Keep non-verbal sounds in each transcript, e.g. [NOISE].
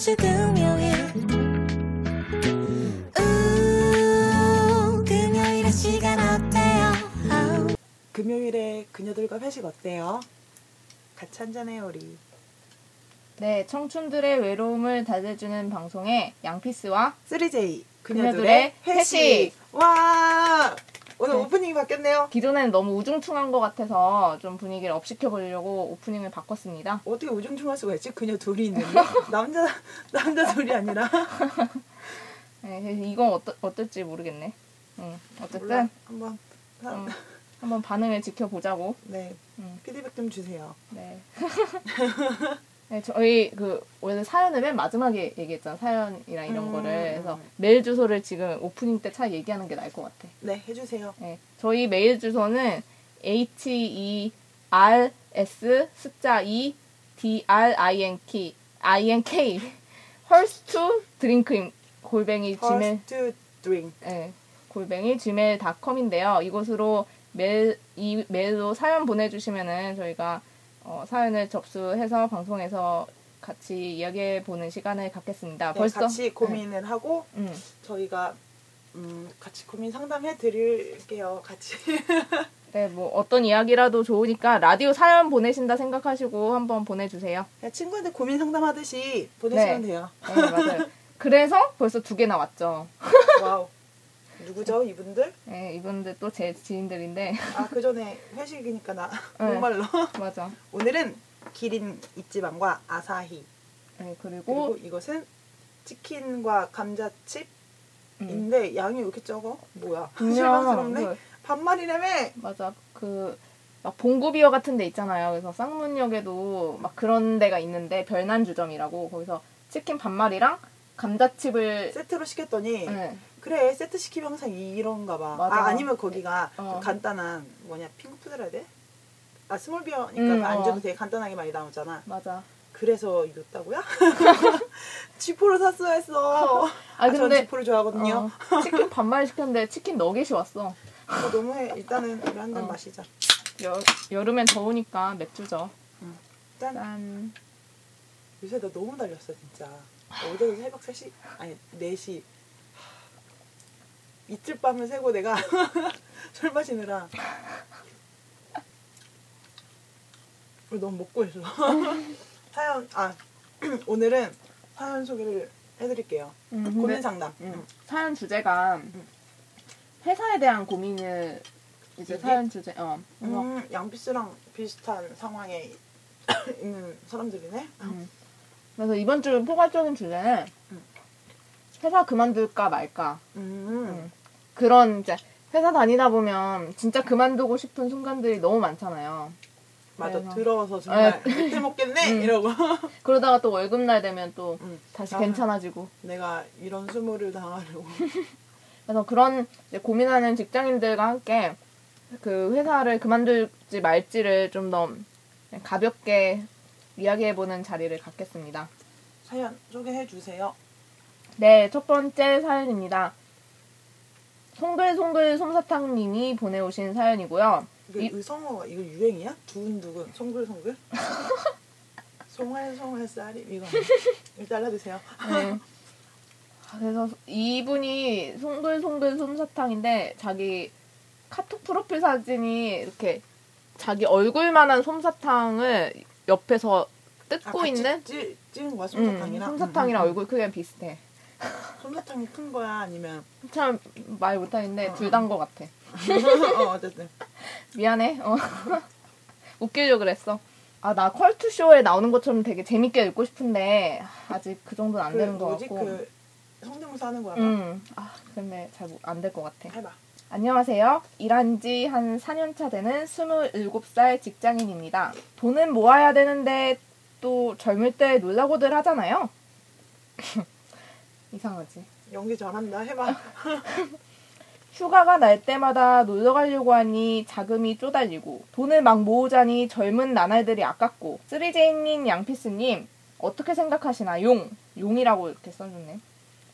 주 금요일 우, 금요일의 시간 어때요. 금요일에 그녀들과 회식 어때요? 같이 한잔해요 우리. 네, 청춘들의 외로움을 달래주는 방송의 양피스와 3J 그녀들의 그녀들의 회식. 회식. 와 오늘 네. 오프닝이 바뀌었네요. 기존에는 너무 우중충한 것 같아서 좀 분위기를 업시켜보려고 오프닝을 바꿨습니다. 어떻게 우중충할 수가 있지? 그녀 둘이 있는데 [LAUGHS] 남자 남자 둘이 아니라 [LAUGHS] 네, 이건 어떠, 어떨지 모르겠네. 응, 어쨌든 몰라. 한번 사- 음, 한번 반응을 지켜보자고. 네 음, 피드백 좀 주세요. 네. [LAUGHS] 네, 저희 그 원래 사연을 맨 마지막에 얘기했잖아 사연이랑 이런 음, 거를 그래서 음. 메일 주소를 지금 오프닝 때 차 얘기하는 게 나을 것 같아. 네 해주세요. 네, 저희 메일 주소는 h e r s 숫자 2 d r i n k i n k 헐스투 드링크 골뱅이 지메일 First drink. 네, 골뱅이 gmail.com인데요. 이곳으로 메일 이 메일로 사연 보내주시면은 저희가 어, 사연을 접수해서 방송에서 같이 이야기해 보는 시간을 갖겠습니다. 네, 벌써 같이 고민을 하고 네. 음. 저희가 음, 같이 고민 상담해 드릴게요. 같이. [LAUGHS] 네, 뭐 어떤 이야기라도 좋으니까 라디오 사연 보내신다 생각하시고 한번 보내주세요. 그냥 친구한테 고민 상담하듯이 보내시면 네. 돼요. 네, 맞아요. 그래서 벌써 두 개 나왔죠. 와우. 누구죠 이분들? 네, 이분들 또 제 지인들인데 아그 전에 회식이니까 나 [LAUGHS] 네. 목말라. 맞아. 오늘은 기린 이찌방과 아사히 네, 그리고 그리고 이것은 치킨과 감자칩인데 음, 양이 왜 이렇게 적어? 뭐야? [LAUGHS] 실망스럽네. 그, 반말이라며. 맞아 그. 막 봉구비어 같은 데 있잖아요. 그래서 쌍문역에도 막 그런 데가 있는데 별난주점이라고 거기서 치킨 반마리랑 감자칩을 세트로 시켰더니 네, 그래 세트 시키면 항상 이런가 봐. 맞아. 아 아니면 거기가 어. 좀 간단한 뭐냐 핑크푸드라 해야 돼? 아 스몰비어니까 음, 안주도 어. 되게 간단하게 많이 나오잖아. 맞아. 그래서 이겼다고요? [LAUGHS] 지포를 샀어야 했어. [LAUGHS] 아 아, 전 근데 지포를 좋아하거든요. 어, 치킨 반마리 시켰는데 치킨 너겟이 왔어. 어, 너무해. 일단은 우리 한잔 어. 마시자. 여, 여름엔 더우니까 맥주죠. 짠. 짠. 요새 나 너무 달렸어 진짜. 어제도 새벽 3시 아니 4시 이틀 밤을 새고 내가 [LAUGHS] 술 마시느라 너무 먹고 있어. [LAUGHS] 사연 아 [CLEARS THROAT] 오늘은 사연 소개를 해드릴게요. 음, 고민 상담. 음, 사연 주제가 회사에 대한 고민을 이제 이게? 사연 주제 어 음, 양피스랑 비슷한 상황에 [CLEARS THROAT] 있는 사람들이네. 음. 그래서 이번 주 포괄적인 주제는 음. 회사 그만둘까 말까 음, 음. 그런 이제 회사 다니다 보면 진짜 그만두고 싶은 순간들이 너무 많잖아요. 맞아 그래서- 들어서 정말 [LAUGHS] 네. 못해 먹겠네 음. 이러고 [LAUGHS] 그러다가 또 월급날 되면 또 음. 다시 아. 괜찮아지고 내가 이런 수모를 당하려고 [LAUGHS] 그래서 그런 고민하는 직장인들과 함께 그 회사를 그만둘지 말지를 좀 더 가볍게 이야기해보는 자리를 갖겠습니다. 사연 소개해 주세요. 네, 첫 번째 사연입니다. 송글송글 솜사탕님이 보내오신 사연이고요. 이게 이- 의성어가 이거 유행이야? 두근두근 송글송글? [LAUGHS] 송알송알 쌀이 이거 잘라주세요. 네. 그래서 이분이 송글송글 솜사탕인데 자기 카톡 프로필 사진이 이렇게 자기 얼굴만한 솜사탕을 옆에서 뜯고 아, 있는 찌, 찌는 거야 음, 솜사탕이랑? 솜사탕이랑 음, 음, 얼굴 크기가 비슷해. 음. 솜사탕이 큰 거야 아니면 참 말 못하겠는데 어, 둘 다인 것 같아. [LAUGHS] 어 어쨌든 [LAUGHS] 미안해. 어. [LAUGHS] 웃기려 그랬어. 아 나 컬투 쇼에 나오는 것처럼 되게 재밌게 읽고 싶은데 아직 그 정도는 안 그 되는 것 뭐지 같고. 그 성대모사 하는 거야. 음. 아 근데 잘 안 될 것 같아. 해봐. 안녕하세요. 일한 지 한 4년 차 되는 27살 직장인입니다. 돈은 모아야 되는데 또 젊을 때 놀라고들 하잖아요. 이상하지. 연기 잘한다. 해봐. [LAUGHS] 휴가가 날 때마다 놀러 가려고 하니 자금이 쪼달리고 돈을 막 모으자니 젊은 나날들이 아깝고 3J님 양피스님 어떻게 생각하시나 용 용이라고 이렇게 써줬네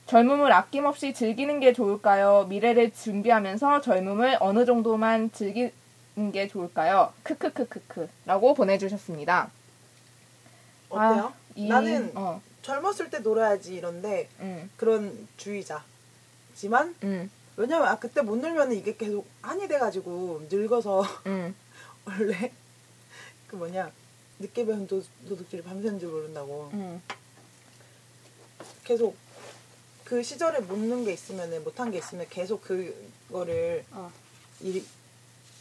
젊음을 아낌없이 즐기는 게 좋을까요 미래를 준비하면서 젊음을 어느 정도만 즐기는 게 좋을까요 크크크크크 라고 보내주셨습니다 어때요? 아, 이- 나는 어, 젊었을 때 놀아야지 이런데 응, 그런 주의자지만 응, 왜냐면 아 그때 못 놀면 이게 계속 한이 돼가지고 늙어서 응. [LAUGHS] 원래 그 뭐냐 늦게 배운 도, 도둑질을 밤새는 줄 모른다고 응. 계속 그 시절에 못는 게 있으면은 못한 게 있으면 계속 그거를 어. 일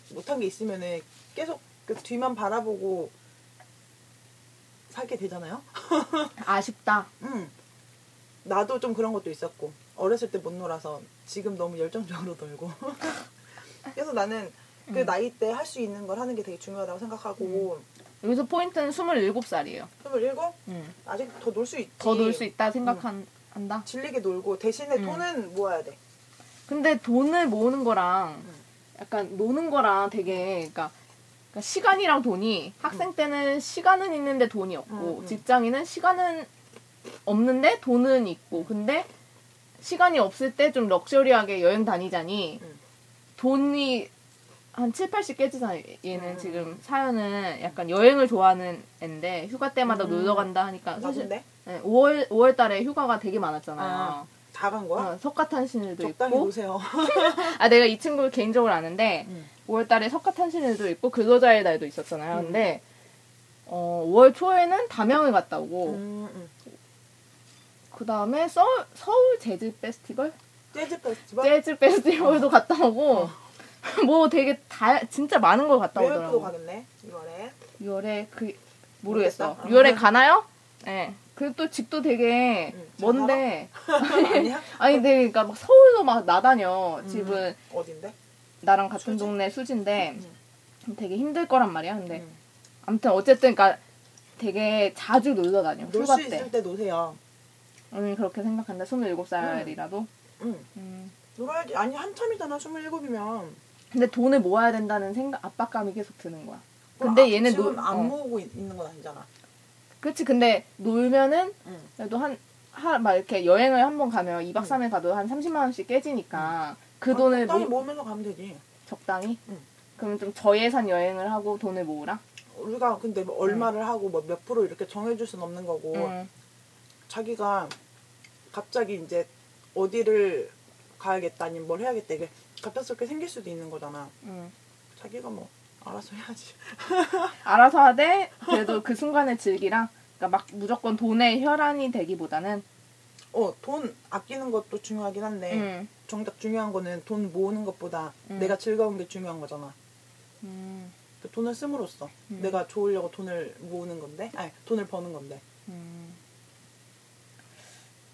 못한 게 있으면은 계속 그 뒤만 바라보고 살게 되잖아요. [LAUGHS] 아쉽다. 음. 나도 좀 그런 것도 있었고 어렸을 때 못 놀아서 지금 너무 열정적으로 [LAUGHS] 놀고 그래서 나는 그 음. 나이 때 할 수 있는 걸 하는 게 되게 중요하다고 생각하고 여기서 포인트는 27살이에요. 27? 응. 아직 더 놀 수 있지 더 놀 수 있다 생각한다. 질리게 놀고 대신에 음. 돈은 모아야 돼 근데 돈을 모으는 거랑 음. 약간 노는 거랑 되게 그러니까, 그러니까 시간이랑 돈이 학생 때는 시간은 있는데 돈이 없고 음, 음. 직장인은 시간은 없는데 돈은 있고 근데 시간이 없을 때 좀 럭셔리하게 여행 다니자니 음. 돈이 한 7, 80 깨지잖아. 얘는 음. 지금 사연은 약간 여행을 좋아하는 애인데 휴가 때마다 음. 놀러 간다 하니까 사실? 네, 5월 5월 달에 휴가가 되게 많았잖아요. 아, 다 간 거야? 어, 석가탄신일도 적당히 있고 노세요 [LAUGHS] 아 내가 이 친구를 개인적으로 아는데 음. 5월달에 석가탄신일도 있고 근로자의 날도 있었잖아요. 음. 근데 어, 5월 초에는 담양을 갔다 오고 음, 음. 그 다음에 서울, 서울 재즈 페스티벌, 재즈 페스티벌? 재즈 페스티벌도 갔다 오고 [LAUGHS] 뭐 되게 다 진짜 많은 걸 갔다 오더라고. 가겠네 6월에 6월에 그 모르겠어. 모르겠다. 6월에 가나요? 네. 그리고 또 집도 되게 응, 먼데 [LAUGHS] 아니야? [LAUGHS] 아니 근데 그러니까 막 서울도 막 나다녀. 음. 집은 어딘데? 나랑 같은 수지? 동네 수지인데 되게 힘들 거란 말이야. 근데 음. 아무튼 어쨌든 그러니까 되게 자주 놀러 다녀. 놀수 때. 있을 때 노세요 음, 그렇게 생각한다. 27살이라도. 응 음. 놀아야지 아니 한참이잖아 27이면 근데 돈을 모아야 된다는 생각, 압박감이 계속 드는 거야. 근데 얘는 아, 지금 놀- 안 어. 모으고 있- 있는 건 아니잖아 그렇지. 근데 놀면은 응. 그래도 한, 하, 막 이렇게 여행을 한 번 가면 2박 응. 3일 가도 한 30만 원씩 깨지니까 그 아, 돈을 적당히 모, 모으면서 가면 되지 적당히? 응. 그러면 좀 저예산 여행을 하고 돈을 모으라? 우리가 근데 뭐 얼마를 하고 뭐 몇 프로 이렇게 정해줄 순 없는 거고 응. 자기가 갑자기 이제 어디를 가야겠다 아니면 뭘 해야겠다 이게 갑작스럽게 생길 수도 있는 거잖아 응. 자기가 뭐 알아서 해야지 [LAUGHS] 알아서 하되 그래도 그 순간을 즐기라. 그러니까 막 무조건 돈에 혈안이 되기보다는 어 돈 아끼는 것도 중요하긴 한데 응. 정작 중요한 거는 돈 모으는 것보다 음. 내가 즐거운 게 중요한 거잖아 음. 그 돈을 씀으로써 음. 내가 좋으려고 돈을 모으는 건데 아니 돈을 버는 건데 음.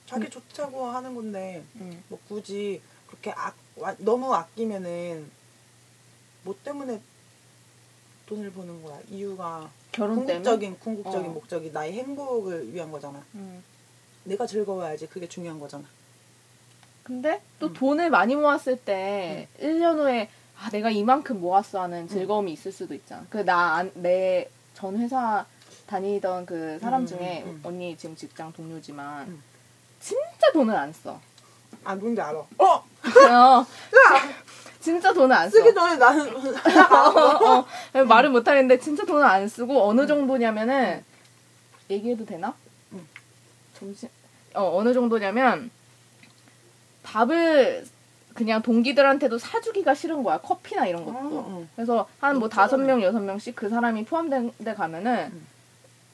자기 좋자고 하는 건데 음. 뭐 굳이 그렇게 아, 와- 너무 아끼면은 뭐 때문에 돈을 버는 거야 이유가 결혼? 궁극적인 궁극적인 어. 목적이 나의 행복을 위한 거잖아 음. 내가 즐거워야지 그게 중요한 거잖아 근데 또 음. 돈을 많이 모았을 때 1년 후에 아 내가 이만큼 모았어 하는 즐거움이 있을 수도 있잖아. 그 나 내 전 회사 다니던 그 사람 음, 중에 음. 언니 지금 직장 동료지만 음. 진짜 돈을 안 써. 안 뭔지 알아 어! 어, 진짜 돈을 안 써. 쓰기 전에 나는 [LAUGHS] 어, 어. 말을 못 하겠는데 진짜 돈을 안 쓰고 어느 정도냐면은 얘기해도 되나? 응. 점심 어 어느 정도냐면 밥을 그냥 동기들한테도 사주기가 싫은 거야 커피나 이런 것도. 어, 어. 그래서 한뭐 어, 다섯. 명 여섯 명씩 그 사람이 포함된 데 가면은 응.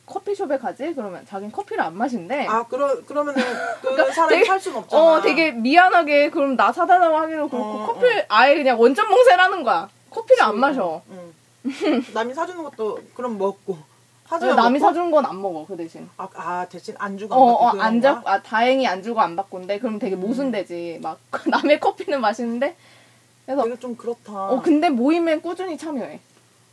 커피숍에 가지 그러면 자기는 커피를 안 마신대. 아 그러 그러면은 [LAUGHS] 그 사람이 되게- 살 수는 없잖아 어 되게 미안하게 그럼 나 사달라고 하기도 그렇고 어, 커피 아예 그냥 원전 몽세라는 거야. 커피를 안 마셔. 응. 남이 사주는 것도 그럼 먹고 사주면 남이? 사준 건안 먹어 그 대신. 아, 아 대신 안주가 어, 어, 안 잡, 아, 다행히 안 주고 안 받고인데, 그럼 되게 음. 모순되지. 막, [LAUGHS] 남의 커피는 마시는데, 그래서, 되게 좀 그렇다 어, 근데 모임엔 꾸준히 참여해.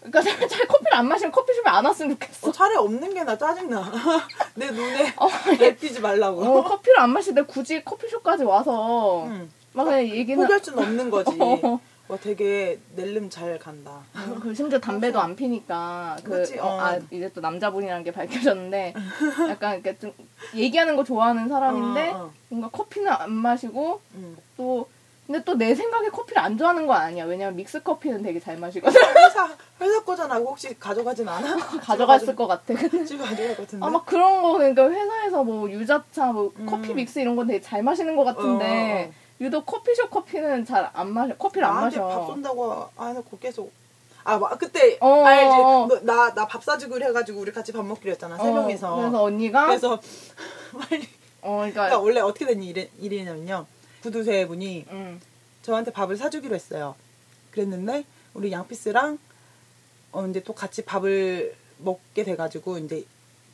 그러니까 차라리 커피를 안 마시면 커피숍에 안 왔으면 좋겠어. 어, 차라리 없는 게 나 짜증나 [LAUGHS] 내 눈에 어, [LAUGHS] 밟히지 말라고 어, 커피를 안 마시는데 굳이 커피숍까지 와서, 응. 막 그냥 얘기는. 포기할 수는 없는 거지 [LAUGHS] 어. 와 되게 낼름 잘 간다 어, 그 심지어 담배도 안 피니까 그 그치, 어, 어. 아 이제 또 남자분이라는 게 밝혀졌는데 약간 이렇게 좀 얘기하는 거 좋아하는 사람인데 어, 어. 뭔가 커피는 안 마시고 응. 또 근데 또 내 생각에 커피를 안 좋아하는 건 아니야. 왜냐면 믹스 커피는 되게 잘 마시거든. 회사 회사 거잖아. 혹시 가져가진 않아? [LAUGHS] 가져갔을 것 같아. 집에 가져갈 것 같은데. 아, 막 그런 거, 그러니까 회사에서 뭐 유자차, 뭐 음. 커피 믹스 이런 건 되게 잘 마시는 것 같은데, 어, 어. 유독 커피숍 커피는 잘 안 마셔, 커피를 안 마셔. 밥 쏜다고 해놓고 계속 아 막 그때 어, 알지 어. 나나 밥 사주기로 해가지고 우리 같이 밥 먹기로 했잖아 세 어, 명이서 그래서 언니가, 그래서 [LAUGHS] 빨리 어, 그러니까, 그러니까 원래 어떻게 된 일이, 일이냐면요 구두쇠 분이 음, 저한테 밥을 사주기로 했어요 그랬는데 우리 양피스랑 어 이제 또 같이 밥을 먹게 돼가지고 이제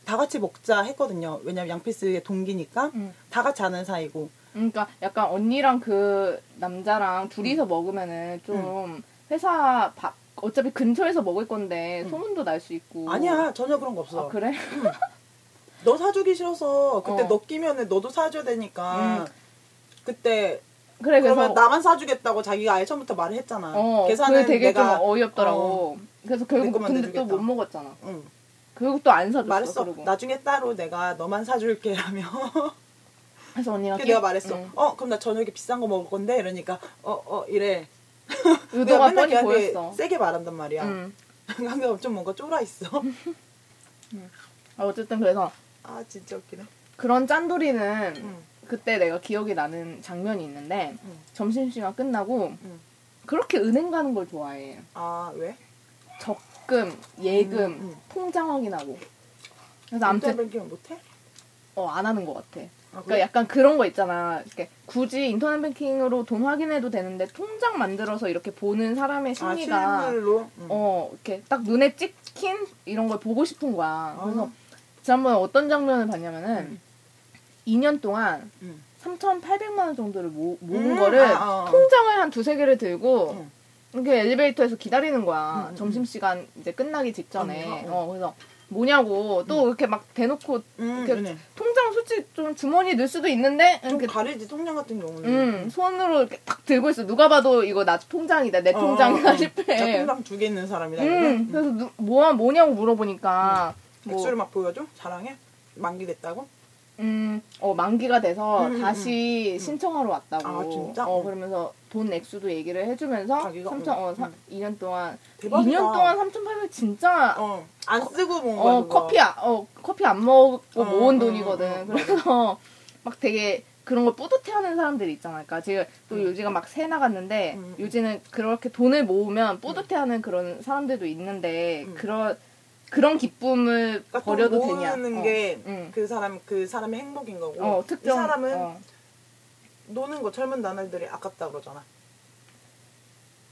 다 같이 먹자 했거든요 왜냐면 양피스의 동기니까 음. 다 같이 아는 사이고 그러니까 약간 언니랑 그 남자랑 음. 둘이서 먹으면은 좀 회사 밥, 어차피 근처에서 먹을 건데 음. 소문도 날 수 있고. 아니야 전혀 그런 거 없어 아, 그래? 너 사주기 싫어서 그때 어. 너 끼면은 너도 사줘야 되니까 음. 그때 그래, 그래서. 그러면 나만 사주겠다고 자기가 아예 처음부터 말을 했잖아. 어, 계산은 되게 내가 좀 어이없더라고. 그래서 내 결국 근데 또. 못 먹었잖아. 응. 결국 또 안 사줬어. 말했어. 그리고. 나중에 따로 내가 너만 사줄게 하며. [LAUGHS] 그래서 언니가 그래서 끼- 내가 말했어. 응. 어 그럼 나 저녁에 비싼 거 먹을 건데 이러니까 어어 이래. [LAUGHS] 의도가 맨날 뻔히 보였어. 세게 말한단 말이야. 음. [LAUGHS] 근데 좀 뭔가 쫄아 있어. 아, 어쨌든 그래서 아 진짜 웃기네. 그런 짠돌이는 응. 그때 내가 기억이 나는 장면이 있는데 응. 점심시간 끝나고 응. 그렇게 은행 가는 걸 좋아해. 아 왜? 적금, 예금, 음, 음. 통장 확인하고. 그래서 아무튼 인터넷 못해? 어, 안 하는 것 같아. 아, 그러니까? 약간 그런 거 있잖아. 이렇게 굳이 인터넷 뱅킹으로 돈 확인해도 되는데 통장 만들어서 이렇게 보는 사람의 아 심리가. 응. 어 이렇게 딱 눈에 찍힌 이런 걸 보고 싶은 거야. 그래서 아. 지난번에 어떤 장면을 봤냐면은 음. 2년 동안 응. 3,800만 원 정도를 모, 모은 음, 거를 아, 어. 통장을 한 두세 개를 들고 응. 이렇게 엘리베이터에서 기다리는 거야. 음, 음, 점심시간 이제 끝나기 직전에. 음, 음, 음. 어, 그래서 뭐냐고 또 이렇게 막 대놓고 응. 그 응. 통장 솔직히 좀 주머니 넣을 수도 있는데 좀 이렇게 가리지 통장 같은 경우는. 음, 손으로 이렇게 딱 들고 있어. 누가 봐도 이거 나 통장이다. 내 어, 통장이다 어, 어. 싶어. 자, 통장 두 개 있는 사람이다. 음. 그래서 누, 뭐, 뭐냐고 물어보니까 뭐, 액수를 막 보여줘? 자랑해? 만기 됐다고? 음, 어, 만기가 돼서 음, 음, 다시 신청하러 왔다고. 아, 진짜? 어, 그러면서 돈 액수도 얘기를 해주면서 자기가? 3천, 어, 사, 음. 2년 동안 대박이다. 2년 동안 3,800 진짜 어, 안 쓰고 거야. 어, 그거. 커피, 아, 어, 커피 안 먹고 어, 모은 어, 돈이거든. 어, 어, 그래서 [LAUGHS] 막 되게 그런 걸 뿌듯해하는 사람들이 있잖아. 그러니까 지금 또 음. 요지가 막 새 나갔는데 음. 요지는 그렇게 돈을 모으면 뿌듯해하는 그런 사람들도 있는데 음. 그런 그런 기쁨을 그러니까 버려도 돈 되냐? 모으는 어. 게 응. 그 사람 그 사람의 행복인 거고 어, 이 특정 사람은 어. 노는 거 젊은 나날들이 아깝다 그러잖아.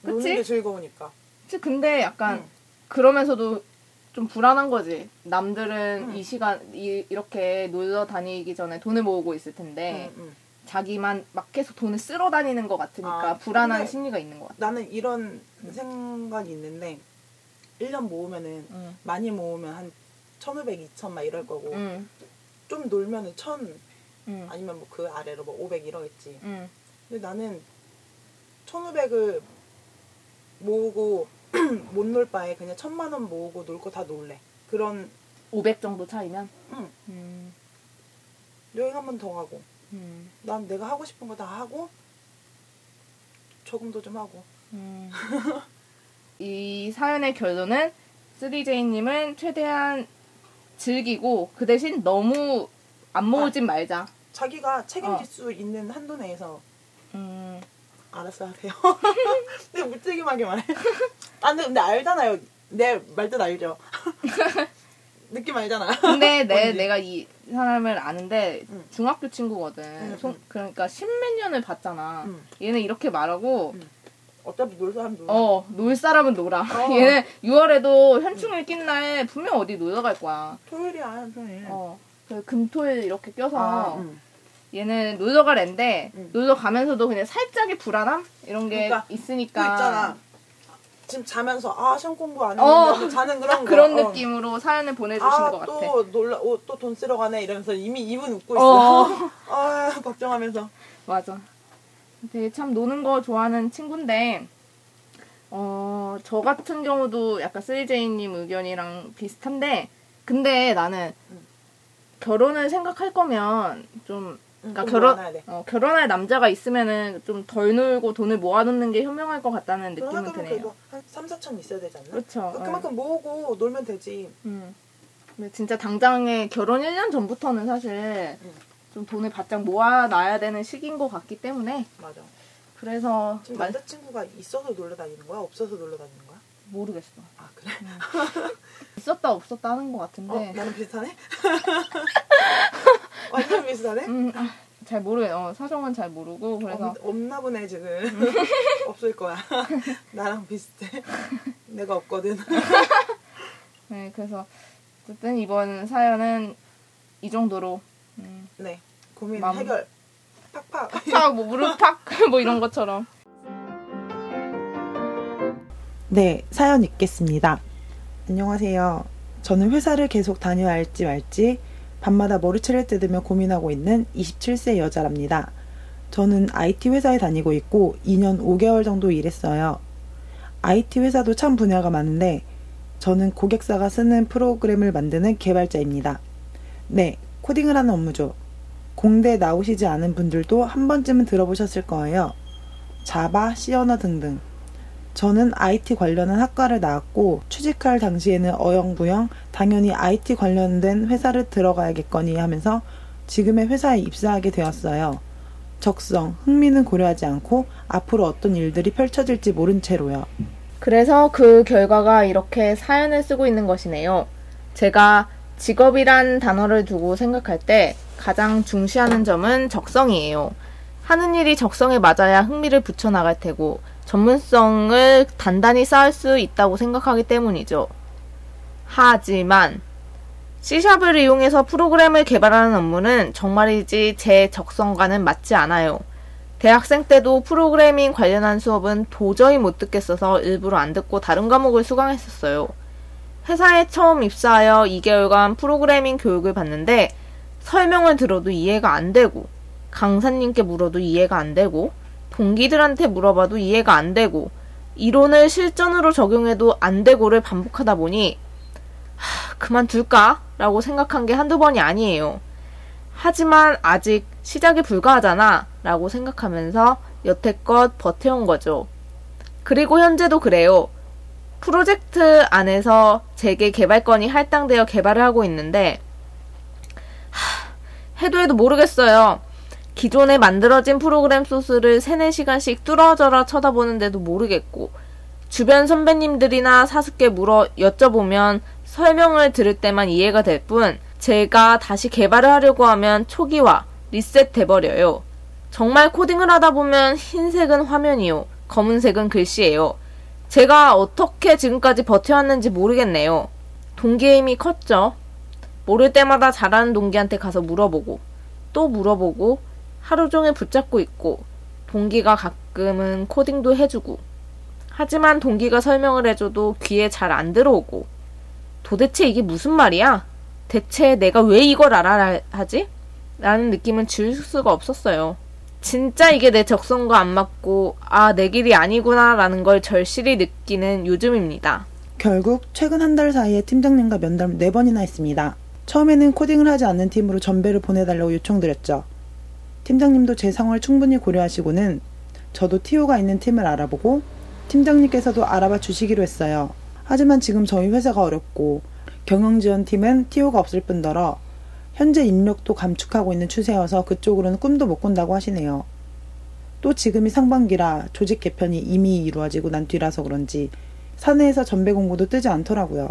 그치? 노는 게 즐거우니까. 그치, 근데 약간 응. 그러면서도 좀 불안한 거지. 남들은 응. 이 시간 이, 이렇게 놀러 다니기 전에 돈을 모으고 있을 텐데. 자기만 막 계속 돈을 쓸어 다니는 것 같으니까 아, 불안한 심리가 있는 것 같아. 나는 이런 생각이 있는데 1년 모으면은 응. 많이 모으면 한 1,500, 2,000 막 이럴 거고 응. 좀 놀면은 1,000 응. 아니면 뭐 그 아래로 뭐 500 이러겠지. 응. 근데 나는 1,500을 모으고 [CLEARS THROAT] 못 놀 바에 그냥 천만 원 모으고 놀 거 다 놀래. 그런 500 정도 차이면? 응. 음. 여행 한 번 더 가고 음. 난 내가 하고 싶은 거 다 하고 저금도 좀 하고 음. [LAUGHS] 이 사연의 결론은 3J님은 최대한 즐기고 그 대신 너무 안 모으진 말자. 자기가 책임질 어. 수 있는 한도 내에서 음. 알아서 하세요. 내가 [LAUGHS] 무책임하게 말해. [LAUGHS] 아 근데, 근데 알잖아요. 내 말뜻 알죠. [LAUGHS] 느낌 알잖아. 근데 내. 내가 이 사람을 아는데 응. 중학교 친구거든. 응, 송- 응. 그러니까 십몇 년을 봤잖아. 응. 얘는 이렇게 말하고 응. 어차피 놀 사람도 어, 놀 사람은 놀아. 어. [LAUGHS] 얘는 6월에도 현충일 낀 날 분명 어디 놀러 갈 거야. 토요일이야 토요일. 어. 그 금토일 이렇게 껴서 아, 응. 얘는 놀러 갈 앤데 응. 놀러 가면서도 그냥 살짝의 불안함 이런 게 그러니까 있으니까 그 있잖아. 지금 자면서 아 시험 공부 안 어. 했는데 자는 그런 딱 거. 그런 어. 느낌으로 사연을 보내주신 것 같아. 아또 놀라 또돈 쓰러 가네 이러면서 이미 입은 웃고 어. 있어. [LAUGHS] 아 걱정하면서. 맞아. 되게 참 노는 거 좋아하는 친구인데, 어, 저 같은 경우도 약간 3J님 의견이랑 비슷한데, 근데 나는 응. 결혼을 생각할 거면 좀 그러니까 좀 결혼. 어, 결혼할 남자가 있으면은 좀 덜 놀고 돈을 모아놓는 게 현명할 것 같다는 느낌은 드네요. 한 3, 4천 있어야 되지 않나? 그렇죠. 그- 그만큼 모으고 놀면 되지. 음. 근데 진짜 당장에 결혼 1년 전부터는 사실 음. 좀 돈을 바짝 모아놔야 되는 시기인 것 같기 때문에 맞아. 그래서 지금 말- 남자친구가 있어서 놀러 다니는 거야? 없어서 놀러 다니는 거야? 모르겠어. 아 그래? 있었다 없었다 하는 것 같은데 어 나는 비슷하네. [LAUGHS] 완전 비슷하네. 음, 아, 잘 모르겠어. 어, 사정은 잘 모르고 그래서 없, 없나 보네 지금. [LAUGHS] 없을 거야. [LAUGHS] 나랑 비슷해. 내가 없거든. 네 그래서 어쨌든 이번 사연은 이 정도로 음, 네. 고민 맘- 해결. 팍팍. 팍, 뭐 무릎 팍, [LAUGHS] 뭐 이런 것처럼. 네, 사연 읽겠습니다. 안녕하세요. 저는 회사를 계속 다녀야 할지 말지 밤마다 머리채를 뜯으며 고민하고 있는 27세 여자랍니다. 저는 IT 회사에 다니고 있고 2년 5개월 정도 일했어요. IT 회사도 참 분야가 많은데 저는 고객사가 쓰는 프로그램을 만드는 개발자입니다. 네, 코딩을 하는 업무죠. 공대 나오시지 않은 분들도 한 번쯤은 들어보셨을 거예요. 자바, C 언어 등등. 저는 IT 관련한 학과를 나왔고 취직할 당시에는 어영부영 당연히 IT 관련된 회사를 들어가야겠거니 하면서 지금의 회사에 입사하게 되었어요. 적성, 흥미는 고려하지 않고 앞으로 어떤 일들이 펼쳐질지 모른 채로요. 그래서 그 결과가 이렇게 사연을 쓰고 있는 것이네요. 제가 직업이란 단어를 두고 생각할 때 가장 중시하는 점은 적성이에요. 하는 일이 적성에 맞아야 흥미를 붙여나갈 테고 전문성을 단단히 쌓을 수 있다고 생각하기 때문이죠. 하지만 C샵을 이용해서 프로그램을 개발하는 업무는 정말이지 제 적성과는 맞지 않아요. 대학생 때도 프로그래밍 관련한 수업은 도저히 못 듣겠어서 일부러 안 듣고 다른 과목을 수강했었어요. 회사에 처음 입사하여 2개월간 프로그래밍 교육을 받는데 설명을 들어도 이해가 안 되고 강사님께 물어도 이해가 안 되고 동기들한테 물어봐도 이해가 안 되고 이론을 실전으로 적용해도 안 되고를 반복하다 보니 하, 그만둘까? 라고 생각한 게 한두 번이 아니에요. 하지만 아직 시작이 불가하잖아. 라고 생각하면서 여태껏 버텨온 거죠. 그리고 현재도 그래요. 프로젝트 안에서 제게 개발건이 할당되어 개발을 하고 있는데, 하, 해도 해도 모르겠어요. 기존에 만들어진 프로그램 소스를 3, 4시간씩 뚫어져라 쳐다보는데도 모르겠고, 주변 선배님들이나 사수께 물어 여쭤보면 설명을 들을 때만 이해가 될 뿐, 제가 다시 개발을 하려고 하면 초기화, 리셋 돼버려요. 정말 코딩을 하다 보면 흰색은 화면이요. 검은색은 글씨예요. 제가 어떻게 지금까지 버텨왔는지 모르겠네요. 동기의 힘이 컸죠. 모를 때마다 잘하는 동기한테 가서 물어보고, 또 물어보고, 하루 종일 붙잡고 있고, 동기가 가끔은 코딩도 해주고, 하지만 동기가 설명을 해줘도 귀에 잘 안 들어오고, 도대체 이게 무슨 말이야? 대체 내가 왜 이걸 알아야 하지? 라는 느낌은 지울 수가 없었어요. 진짜 이게 내 적성과 안 맞고, 아, 내 길이 아니구나, 라는 걸 절실히 느끼는 요즘입니다. 결국 최근 한 달 사이에 팀장님과 면담을 4번이나 했습니다. 처음에는 코딩을 하지 않는 팀으로 전배를 보내달라고 요청드렸죠. 팀장님도 제 상황을 충분히 고려하시고는 저도 TO가 있는 팀을 알아보고 팀장님께서도 알아봐 주시기로 했어요. 하지만 지금 저희 회사가 어렵고 경영지원팀은 TO가 없을 뿐더러 현재 인력도 감축하고 있는 추세여서 그쪽으로는 꿈도 못 꾼다고 하시네요. 또 지금이 상반기라 조직 개편이 이미 이루어지고 난 뒤라서 그런지 사내에서 전배 공고도 뜨지 않더라고요.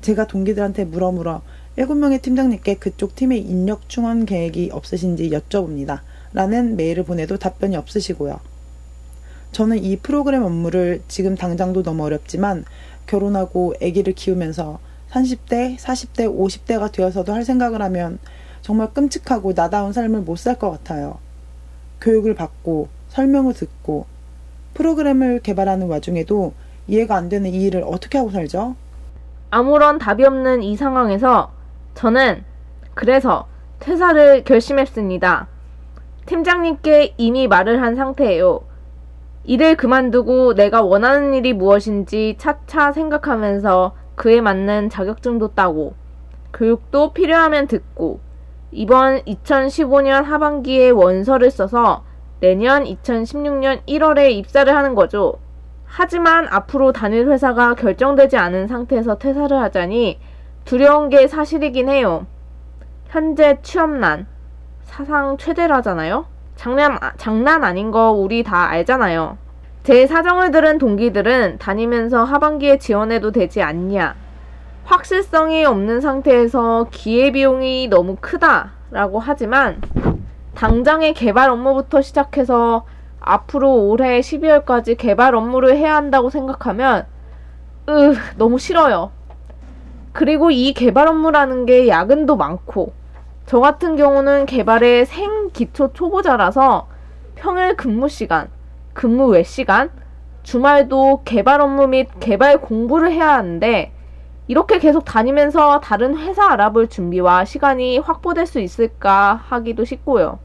제가 동기들한테 물어 물어 7명의 팀장님께 그쪽 팀의 인력 충원 계획이 없으신지 여쭤봅니다. 라는 메일을 보내도 답변이 없으시고요. 저는 이 프로그램 업무를 지금 당장도 너무 어렵지만 결혼하고 아기를 키우면서 30대, 40대, 50대가 되어서도 할 생각을 하면 정말 끔찍하고 나다운 삶을 못 살 것 같아요. 교육을 받고 설명을 듣고 프로그램을 개발하는 와중에도 이해가 안 되는 이 일을 어떻게 하고 살죠? 아무런 답이 없는 이 상황에서 저는 그래서 퇴사를 결심했습니다. 팀장님께 이미 말을 한 상태예요. 일을 그만두고 내가 원하는 일이 무엇인지 차차 생각하면서 그에 맞는 자격증도 따고 교육도 필요하면 듣고 이번 2015년 하반기에 원서를 써서 내년 2016년 1월에 입사를 하는 거죠. 하지만 앞으로 다닐 회사가 결정되지 않은 상태에서 퇴사를 하자니 두려운 게 사실이긴 해요. 현재 취업난 사상 최대라잖아요. 장난 아- 장난 아닌 거 우리 다 알잖아요. 제 사정을 들은 동기들은 다니면서 하반기에 지원해도 되지 않냐. 확실성이 없는 상태에서 기회비용이 너무 크다라고 하지만 당장의 개발 업무부터 시작해서 앞으로 올해 12월까지 개발 업무를 해야 한다고 생각하면 으 너무 싫어요. 그리고 이 개발 업무라는 게 야근도 많고 저 같은 경우는 개발의 생 기초 초보자라서 평일 근무 시간, 근무 외 시간, 주말도 개발 업무 및 개발 공부를 해야 하는데 이렇게 계속 다니면서 다른 회사 알아볼 준비와 시간이 확보될 수 있을까 하기도 싶고요.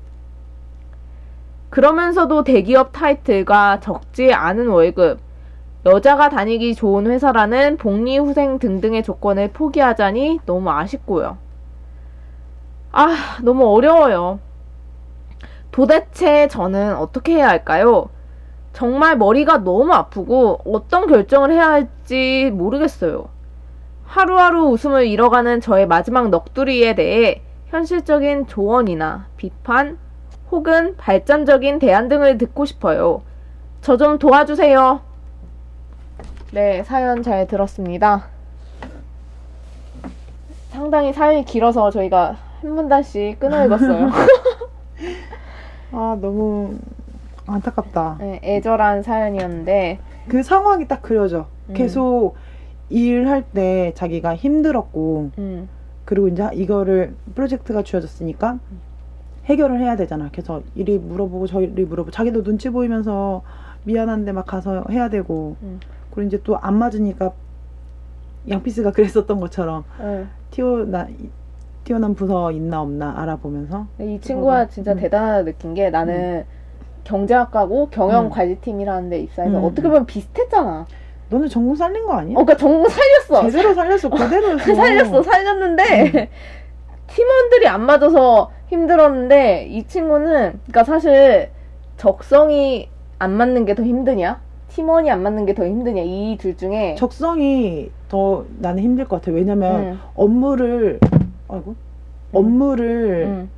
그러면서도 대기업 타이틀과 적지 않은 월급, 여자가 다니기 좋은 회사라는 복리 후생 등등의 조건을 포기하자니 너무 아쉽고요. 아, 너무 어려워요. 도대체 저는 어떻게 해야 할까요? 정말 머리가 너무 아프고 어떤 결정을 해야 할지 모르겠어요. 하루하루 웃음을 잃어가는 저의 마지막 넋두리에 대해 현실적인 조언이나 비판 혹은 발전적인 대안 등을 듣고 싶어요. 저 좀 도와주세요. 네, 사연 잘 들었습니다. 상당히 사연이 길어서 저희가 한 문단씩 끊어 읽었어요. [LAUGHS] 아 너무 안타깝다. 네, 애절한 사연이었는데, 그 상황이 딱 그려져. 음. 계속 일할 때 자기가 힘들었고 음, 그리고 이제 이거를 프로젝트가 주어졌으니까 해결을 해야 되잖아. 그래서 이리 물어보고 저리 물어보고 자기도 눈치 보이면서 미안한데 막 가서 해야 되고 음. 그리고 이제 또 안 맞으니까 양피스가 그랬었던 것처럼 네. 튀어나 튀어난 부서 있나 없나 알아보면서 이 친구가 진짜 음. 대단하다 느낀 게 나는 경제학과고 경영관리팀이라는 데 입사해서 음. 어떻게 보면 비슷했잖아. 너는 전공 살린 거 아니야? 어, 그러니까 전공 살렸어. 제대로 살렸어 그대로였어. [LAUGHS] 살렸어, 살렸는데 음. 팀원들이 안 맞아서 힘들었는데 이 친구는 그러니까 사실 적성이 안 맞는 게 더 힘드냐? 팀원이 안 맞는 게 더 힘드냐? 이 둘 중에 적성이 더 나는 힘들 것 같아. 왜냐면 음, 업무를 아이고 업무를 음,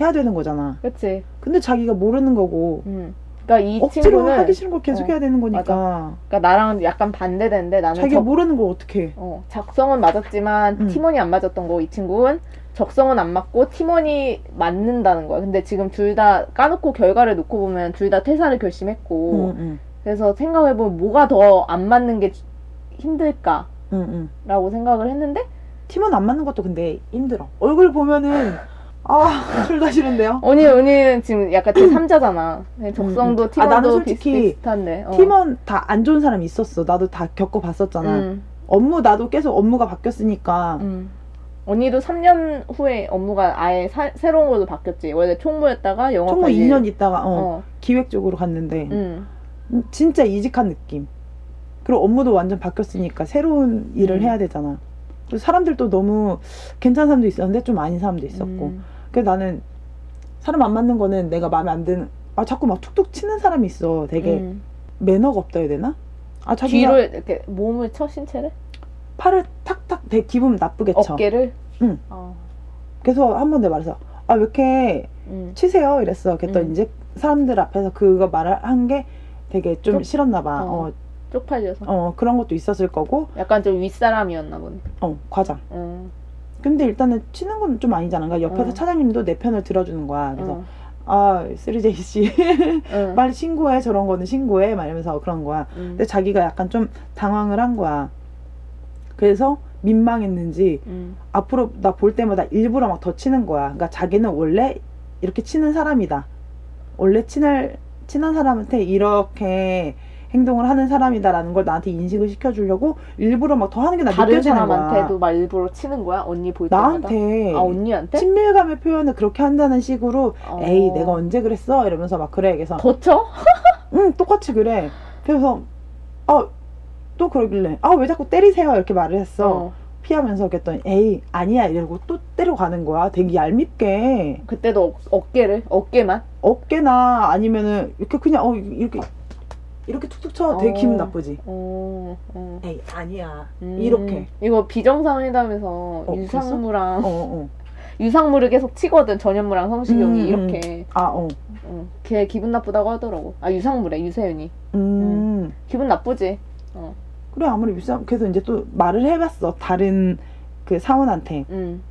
해야 되는 거잖아. 그치. 근데 자기가 모르는 거고 음. 그러니까 이 억지로 친구는 하기 싫은 걸 계속 어, 해야 되는 거니까 그러니까 나랑 약간 반대되는데 나는 자기가 적- 모르는 걸 어떻게 해? 어, 작성은 맞았지만 음. 팀원이 안 맞았던 거 이 친구는 적성은 안 맞고 팀원이 맞는다는 거야. 근데 지금 둘 다 까놓고 결과를 놓고 보면 둘 다 퇴사를 결심했고 응, 응, 그래서 생각해보면 뭐가 더 안 맞는 게 힘들까라고 응, 응. 생각을 했는데 팀원 안 맞는 것도 근데 힘들어. 얼굴 보면은 아, 둘 다 싫은데요. 언니 언니는 지금 약간 제 3자잖아. 적성도 음, 음. 아, 팀원도 나는 솔직히 비슷비슷한데. 어. 팀원 다 안 좋은 사람 있었어. 나도 다 겪어봤었잖아. 음, 업무 나도 계속 업무가 바뀌었으니까 음. 언니도 3년 후에 업무가 아예 사- 새로운 걸로 바뀌었지. 원래 총무였다가 영업 총무 관리. 2년 있다가 어, 어. 기획 쪽으로 갔는데 음. 음, 진짜 이직한 느낌. 그리고 업무도 완전 바뀌었으니까 새로운 일을 음. 해야 되잖아. 그래서 사람들도 너무 괜찮은 사람도 있었는데 좀 아닌 사람도 있었고. 음. 그래서 나는 사람 안 맞는 거는 내가 마음에 안 드는. 아 자꾸 막 툭툭 치는 사람이 있어. 되게 음. 매너가 없다 해야 되나? 아 자기가 뒤로 이렇게 몸을 쳐 신체를 팔을 탁탁 대 기분 나쁘게 쳐. 어깨를 응. 어. 그래서 한 번 내가 말해서 아 왜 이렇게 음. 치세요 이랬어. 그랬더니 음. 이제 사람들 앞에서 그거 말을 한게 되게 좀 쪽- 싫었나 봐. 어. 어, 쪽팔려서 어, 그런 것도 있었을 거고, 약간 좀 윗사람이었나 보네. 어, 과장. 음. 근데 일단은 치는 건 좀 아니잖아. 그러니까 옆에서 어. 차장님도 내 편을 들어주는 거야. 그래서, 어. 아, 3J 씨, 응. [LAUGHS] 빨리 신고해. 저런 거는 신고해. 막 이러면서 그런 거야. 음. 근데 자기가 약간 좀 당황을 한 거야. 그래서 민망했는지, 음. 앞으로 나 볼 때마다 일부러 막 더 치는 거야. 그러니까 자기는 원래 이렇게 치는 사람이다. 원래 친할, 친한 사람한테 이렇게 행동을 하는 사람이다라는 걸 나한테 인식을 시켜주려고 일부러 막 더 하는 게 나 다른 느껴지는 거야. 사람한테도 막 일부러 치는 거야? 언니 볼 때마다? 나한테 아 언니한테? 친밀감의 표현을 그렇게 한다는 식으로 어. 에이 내가 언제 그랬어 이러면서 막 그래 그래서 더 쳐? [LAUGHS] 응 똑같이 그래 그래서 아 또 그러길래 아 왜 자꾸 때리세요 이렇게 말을 했어 어. 피하면서 그랬더니 에이 아니야 이러고 또 때려가는 거야. 되게 얄밉게 그때도 어, 어깨를 어깨만. 어깨나 아니면은 이렇게 그냥 어 이렇게 이렇게 툭툭 쳐 되게 어. 기분 나쁘지. 어, 어. 에이 아니야 음, 이렇게 이거 비정상회담에서 어, 유상무랑 어 어. 유상무를 계속 치거든 전현무랑 성시경이 음, 이렇게. 아 어. 어, 걔 기분 나쁘다고 하더라고. 아 유상무래 유세윤이. 음. 기분 나쁘지. 어. 그래 아무리 비싸 그래서 이제 또 말을 해봤어 다른 그 사원한테 음.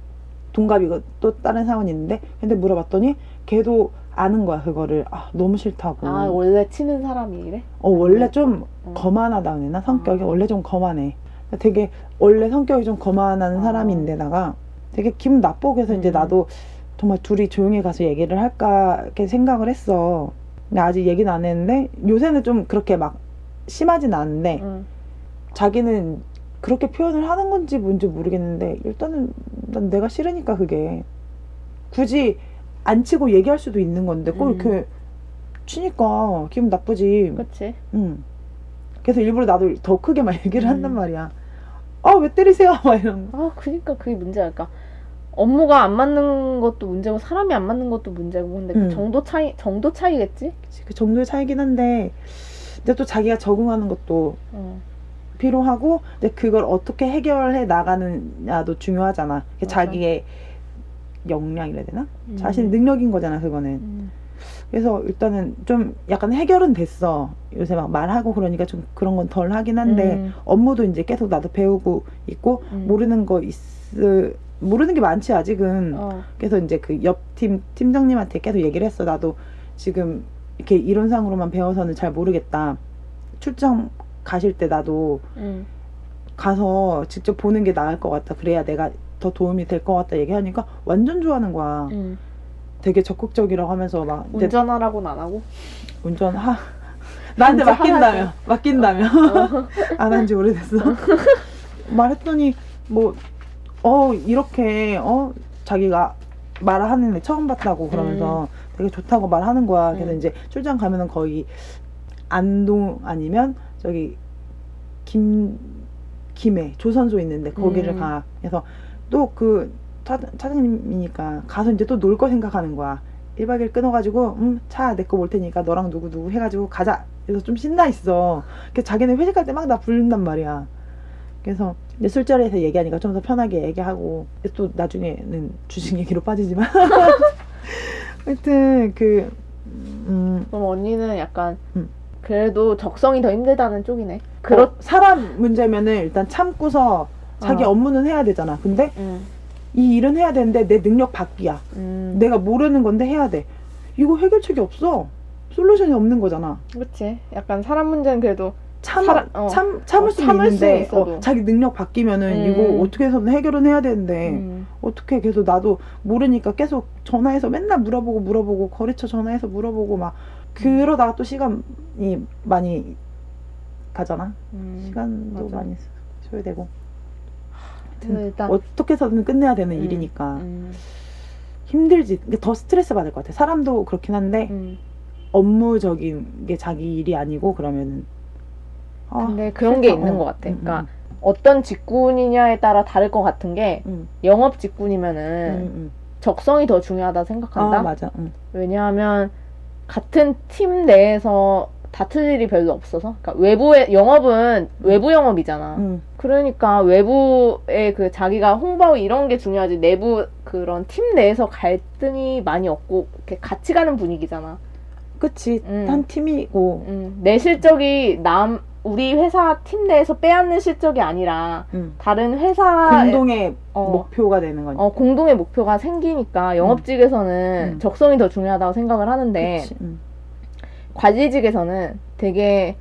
동갑이고 또 다른 사원이 있는데 근데 물어봤더니 걔도 아는 거야 그거를 아 너무 싫다고 아 원래 치는 사람이 이래? 어 원래 좀 어. 거만하다 그랬나 성격이 아. 원래 좀 거만해 되게 원래 성격이 좀 거만한 아. 사람인데다가 되게 기분 나쁘고 해서 이제 음. 나도 정말 둘이 조용히 가서 얘기를 할까 이렇게 생각을 했어 근데 아직 얘기는 안 했는데 요새는 좀 그렇게 막 심하진 않은데 응. 자기는 그렇게 표현을 하는 건지 뭔지 모르겠는데 일단은 난 내가 싫으니까 그게 굳이 안 치고 얘기할 수도 있는 건데 꼭 음. 이렇게 치니까 기분 나쁘지. 그치. 응. 그래서 일부러 나도 더 크게 막 얘기를 음. 한단 말이야. 아 왜 때리세요? [LAUGHS] 막 이런 거. 아 그니까 그게 문제랄까. 업무가 안 맞는 것도 문제고 사람이 안 맞는 것도 문제고 근데 음. 그 정도 차이 정도 차이겠지? 그치, 그 정도의 차이긴 한데 근데 또 자기가 적응하는 것도 어. 필요하고 근데 그걸 어떻게 해결해 나가느냐도 중요하잖아. 맞아. 자기의 역량이라 되나? 음. 자신의 능력인 거잖아 그거는. 음. 그래서 일단은 좀 약간 해결은 됐어. 요새 막 말하고 그러니까 좀 그런 건 덜 하긴 한데 음. 업무도 이제 계속 나도 배우고 있고 음. 모르는 거 있, 모르는 게 많지 아직은. 어. 그래서 이제 그 옆 팀 팀장님한테 계속 얘기를 했어. 나도 지금 이렇게 이론상으로만 배워서는 잘 모르겠다. 출장 가실 때 나도 음. 가서 직접 보는 게 나을 것 같다. 그래야 내가 더 도움이 될 것 같다 얘기하니까 완전 좋아하는 거야. 음. 되게 적극적이라고 하면서 막 운전하라고는 안 하고. 운전 하 나한테 맡긴다며 맡긴다며 어. [LAUGHS] 안한 지 오래됐어 [LAUGHS] 말했더니 뭐 어 이렇게 어 자기가 말하는 애 처음 봤다고 그러면서 되게 좋다고 말하는 거야 그래서 음. 이제 출장 가면은 거의 안동 아니면 저기 김 김해 조선소 있는데 거기를 음. 가. 그래서 또 그 차장님이니까 가서 이제 또 놀 거 생각하는 거야. 1박 2일 끊어가지고 음차 내거볼 테니까 너랑 누구 누구 해가지고 가자. 그래서 좀 신나 있어. 그래서 자기는 회식할 때막 나 부른단 말이야. 그래서 이제 술자리에서 얘기하니까 좀 더 편하게 얘기하고 또 나중에는 주식 얘기로 빠지지만. [LAUGHS] 하여튼 그 음, 그럼 언니는 약간 음. 그래도 적성이 더 힘들다는 쪽이네. 그렇. 어, 사람 문제면은 일단 참고서 자기 어. 업무는 해야 되잖아 근데 음. 이 일은 해야 되는데 내 능력 밖이야 음. 내가 모르는 건데 해야 돼 이거 해결책이 없어 솔루션이 없는 거잖아 그렇지. 약간 사람 문제는 그래도 참, 사람- 어. 참, 참을 어, 수는 참을 있는데 수. 어, 자기 능력 바뀌면은 음. 이거 어떻게 해서든 해결은 해야 되는데 음. 어떻게 계속 나도 모르니까 계속 전화해서 맨날 물어보고 물어보고 거래처 전화해서 물어보고 막 그러다가 또 시간이 많이 가잖아 음. 시간도 맞아. 많이 소요되고 그래서 일단 어떻게 해서든 끝내야 되는 음. 일이니까 음. 힘들지 더 스트레스 받을 것 같아 사람도 그렇긴 한데 음. 업무적인 게 자기 일이 아니고 그러면은 아, 근데 그런 게. 있는 어. 것 같아. 음, 그러니까 어떤 직군이냐에 따라 다를 것 같은 게 음, 영업 음, 직군이면은 음, 적성이 더 중요하다 음. 생각한다. 아. 왜냐하면 같은 팀 내에서 다툴 일이 별로 없어서. 그러니까 외부의 영업은 외부 영업이잖아. 응. 그러니까 외부의 그 자기가 홍보 이런 게 중요하지 내부 그런 팀 내에서 갈등이 많이 없고 이렇게 같이 가는 분위기잖아. 그치 음. 한 팀이고 음, 내 실적이 남 우리 회사 팀 내에서 빼앗는 실적이 아니라 응. 다른 회사 공동의 어, 목표가 되는 거니까 어, 공동의 목표가 생기니까 영업직에서는 음. 적성이 더 중요하다고 생각을 하는데 응. 과지직에서는 되게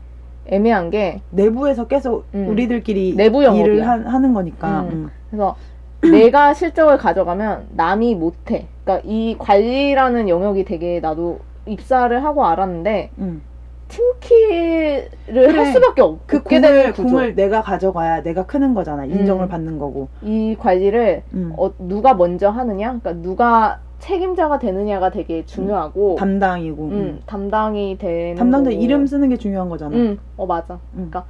애매한 게 내부에서 계속 음. 우리들끼리 내부 영업이야. 일을 하, 하는 거니까 음. 응. 그래서 내가 실적을 가져가면 남이 못해. 그러니까 이 관리라는 영역이 되게 나도 입사를 하고 알았는데 응. 팀키를 그래. 할 수밖에 없, 그 없게 되는 공을, 구조. 공을 내가 가져가야 내가 크는 거잖아 인정을 음. 받는 거고 이 관리를 응. 어, 누가 먼저 하느냐, 그러니까 누가 책임자가 되느냐가 되게 중요하고, 담당이고 음, 응. 담당이 되는 담당자 거고. 이름 쓰는 게 중요한 거잖아 음, 어 맞아. 응. 그러니까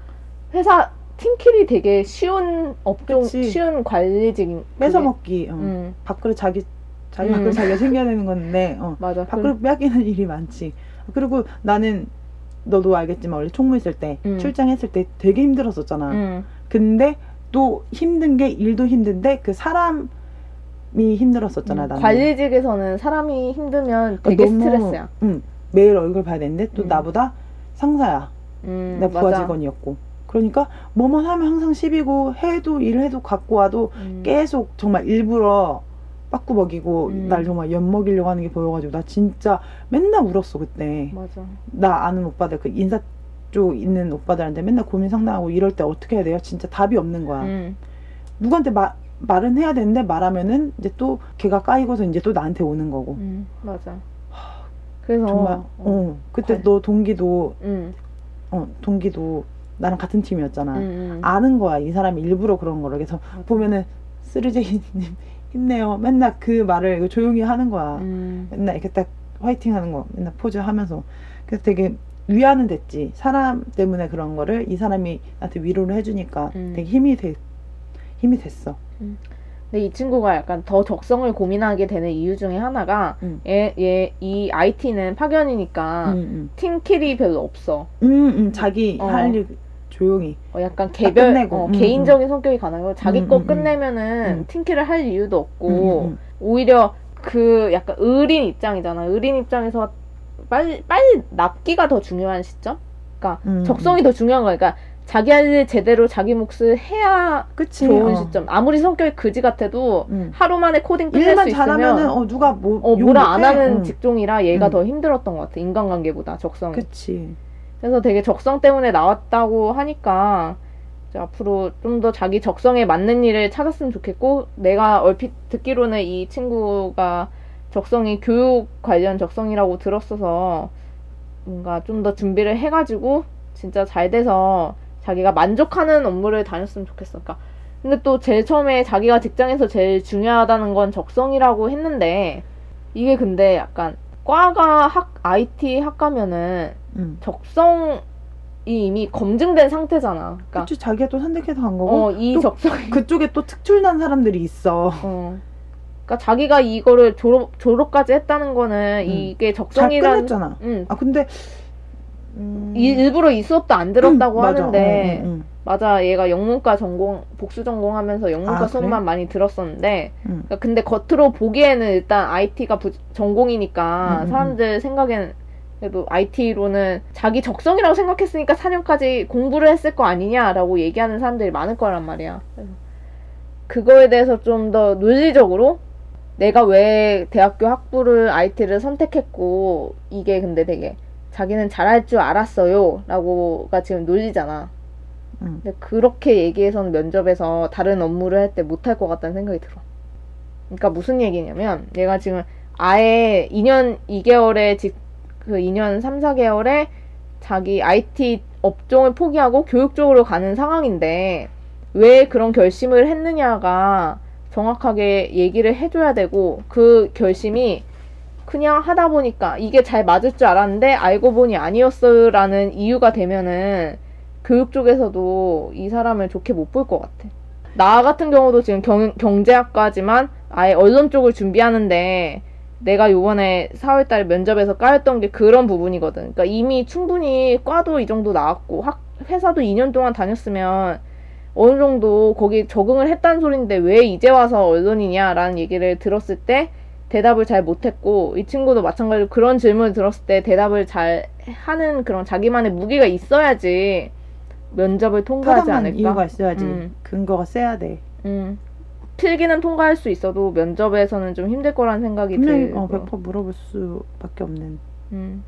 회사 팀킬이 되게 쉬운 업종, 그치. 쉬운 관리직. 뺏어 먹기. 어. 음, 밥그릇 자기 자기 음. 밥그릇 자기가 챙겨내는 건데 어. [LAUGHS] 맞아. 밥그릇 뺏기는 일이 많지. 그리고 나는 너도 알겠지만 원래 총무 있을 때 음. 출장했을 때 되게 힘들었었잖아. 음, 근데 또 힘든 게 일도 힘든데 그 사람이 힘들었었잖아. 음, 나는. 관리직에서는 사람이 힘들면 되게 너무, 스트레스야. 응. 매일 얼굴 봐야 되는데 또 음. 나보다 상사야. 음, 내 부하 맞아. 직원이었고. 그러니까 뭐만 하면 항상 시비고 해도 일해도 갖고 와도 음, 계속 정말 일부러 빠꾸 먹이고 음. 날 정말 엿 먹이려고 하는 게 보여가지고 나 진짜 맨날 울었어 그때. 맞아. 나 아는 오빠들 그 인사 쪽 있는 오빠들한테 맨날 고민 상담하고 이럴 때 어떻게 해야 돼요? 진짜 답이 없는 거야. 음, 누구한테 마, 말은 해야 되는데 말하면은 이제 또 걔가 까이고서 이제 또 나한테 오는 거고. 음, 맞아. 그래서 정말 어, 어, 그때 관- 너 동기도 음, 어 동기도 나랑 같은 팀이었잖아. 음, 음. 아는 거야 이 사람이 일부러 그런 거를 그래서 맞아. 보면은 쓰르제이님 힘내요. 맨날 그 말을 조용히 하는 거야. 음, 맨날 이렇게 딱 화이팅 하는 거 맨날 포즈 하면서 그래서 되게 위안은 됐지 사람 때문에 그런 거를 이 사람이 나한테 위로를 해주니까 음. 되게 힘이 돼 힘이 됐어 근데 이 친구가 약간 더 적성을 고민하게 되는 이유 중에 하나가 음. 얘, 얘, 이 IT는 파견이니까 음, 팀킬이 별로 없어. 음. 음, 음, 자기 어. 할 일 조용히 어, 약간 개별, 끝내고. 어, 음, 개인적인 성격이 강하고 자기 음, 거 음, 음. 끝내면은 음. 팀킬을 할 이유도 없고 음, 음, 오히려 그 약간 의린 입장이잖아. 의린 입장에서 빨리 빨리 납기가 더 중요한 시점. 그러니까 음, 적성이 더 중요한 거야. 그러니까 자기 할 일 제대로 자기 몫을 해야 그치 좋은 어. 시점. 아무리 성격이 그지 같아도 음. 하루 만에 코딩 끝낼 수 있으면 어 누가 뭐 어, 욕 뭐라 안? 하는 응. 직종이라 얘가 음. 더 힘들었던 것 같아. 인간관계보다 적성이. 그치 그래서 되게 적성 때문에 나왔다고 하니까 앞으로 좀 더 자기 적성에 맞는 일을 찾았으면 좋겠고 내가 얼핏 듣기로는 이 친구가 적성이 교육 관련 적성이라고 들었어서 뭔가 좀 더 준비를 해가지고 진짜 잘 돼서 자기가 만족하는 업무를 다녔으면 좋겠어. 그러니까 근데 또 제일 처음에 자기가 직장에서 제일 중요하다는 건 적성이라고 했는데 이게 근데 약간 과가 학 IT 학과면은 음. 적성이 이미 검증된 상태잖아. 그러니까 그치 자기가 또 선택해서 간 거고 어, 이 또 적성이 그쪽에 또 특출난 사람들이 있어 어. 그러니까 자기가 이거를 졸업 졸업까지 했다는 거는 음. 이게 잘 적성이란 끝냈잖아 응. 아 근데 음... 이- 일부러 이 수업도 안 들었다고 음, 맞아. 하는데 응, 응, 맞아 얘가 영문과 전공 복수 전공하면서 영문과 아, 그래? 수업만 많이 들었었는데 응. 그러니까 근데 겉으로 보기에는 일단 IT가 전공이니까 음, 음, 사람들 생각엔 그래도 IT로는 자기 적성이라고 생각했으니까 4년까지 공부를 했을 거 아니냐라고 얘기하는 사람들이 많을 거란 말이야. 그거에 대해서 좀 더 논리적으로 내가 왜 대학교 학부를 IT를 선택했고 이게 근데 되게 자기는 잘할 줄 알았어요 라고가 지금 논리잖아. 응. 근데 그렇게 얘기해서는 면접에서 다른 업무를 할 때 못할 것 같다는 생각이 들어. 그러니까 무슨 얘기냐면 얘가 지금 아예 2년 2개월에 직, 그 2년 3, 4개월에 자기 IT 업종을 포기하고 교육 쪽으로 가는 상황인데 왜 그런 결심을 했느냐가 정확하게 얘기를 해줘야 되고 그 결심이 그냥 하다 보니까 이게 잘 맞을 줄 알았는데 알고 보니 아니었어라는 이유가 되면은 교육 쪽에서도 이 사람을 좋게 못 볼 것 같아. 나 같은 경우도 지금 경, 경제학과지만 아예 언론 쪽을 준비하는데 내가 요번에 4월달에 면접에서 까였던 게 그런 부분이거든. 그러니까 이미 충분히 과도 이 정도 나왔고 학, 회사도 2년 동안 다녔으면 어느 정도 거기 적응을 했다는 소린데 왜 이제 와서 언론이냐라는 얘기를 들었을 때 대답을 잘 못했고 이 친구도 마찬가지로 그런 질문을 들었을 때 대답을 잘 하는 그런 자기만의 무기가 있어야지 면접을 통과하지 않을까? 이유가 있어야지 음. 근거가 세야 돼 음. 필기는 통과할 수 있어도 면접에서는 좀 힘들 거라는 생각이 분명히 들고. 어, 100% 물어볼 수밖에 없는 음.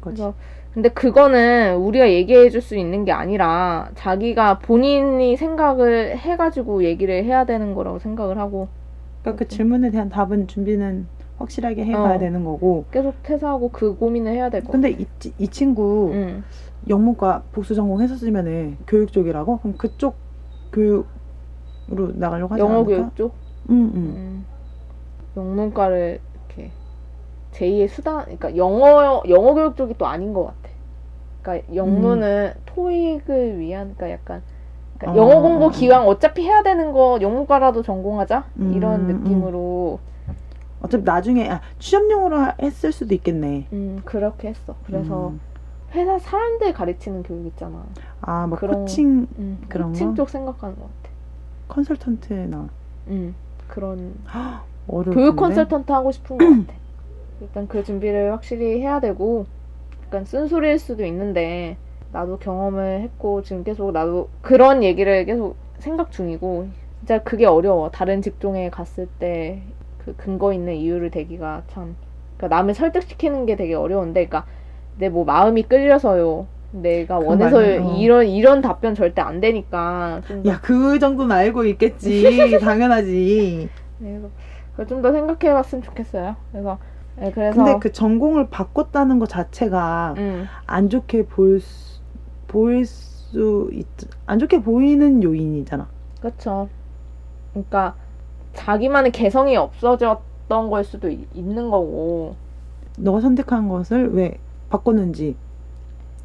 거지 그래서 근데 그거는 우리가 얘기해 줄 수 있는 게 아니라 자기가 본인이 생각을 해가지고 얘기를 해야 되는 거라고 생각을 하고 그러니까 그 질문에 대한 답은 준비는 확실하게 해가야 어. 되는 거고 계속 퇴사하고 그 고민을 해야 될 거. 근데 이, 이 친구 응. 영문과 복수 전공 했었으면은 교육 쪽이라고 그럼 그쪽 교육으 로 나가려고 하지 영어 않을까? 교육 쪽. 응, 응. 음. 영문과를 이렇게 제2의 수단, 그러니까 영어 영어 교육 쪽이 또 아닌 것 같아. 그러니까 영문은 토익을 위한, 그러니까 약간 그러니까 어. 영어 공부 기왕 어차피 해야 되는 거 영문과라도 전공하자 음, 이런 음. 느낌으로 어차피 나중에 아, 취업용으로 하- 했을 수도 있겠네. 음, 그렇게 했어. 그래서 음. 회사 사람들 가르치는 교육 있잖아. 아, 뭐 그런- 코칭 음, 그런 거? 쪽 생각하는 것 같아. 컨설턴트나 음, 그런 [GASPS] 어려울 교육. 컨설턴트 하고 싶은 것 같아. 일단 그 준비를 확실히 해야 되고, 약간 쓴소리일 수도 있는데, 나도 경험을 했고, 지금 계속 나도 그런 얘기를 계속 생각 중이고, 진짜 그게 어려워. 다른 직종에 갔을 때 그 근거 있는 이유를 대기가 참, 그러니까 남을 설득시키는 게 되게 어려운데, 그러니까 내 뭐 마음이 끌려서요. 내가 그 원해서 어. 이런 이런 답변 절대 안 되니까 야, 그 정도는 알고 있겠지. [LAUGHS] 당연하지. 그래서 그걸 좀더 생각해봤으면 좋겠어요. 그래서 네, 그래서 근데 그 전공을 바꿨다는 것 자체가 음, 안 좋게 보일 수, 보일 수 있, 안 좋게 보이는 요인이잖아. 그렇죠. 그러니까 자기만의 개성이 없어졌던 걸 수도 있, 있는 거고. 너가 선택한 것을 왜 바꿨는지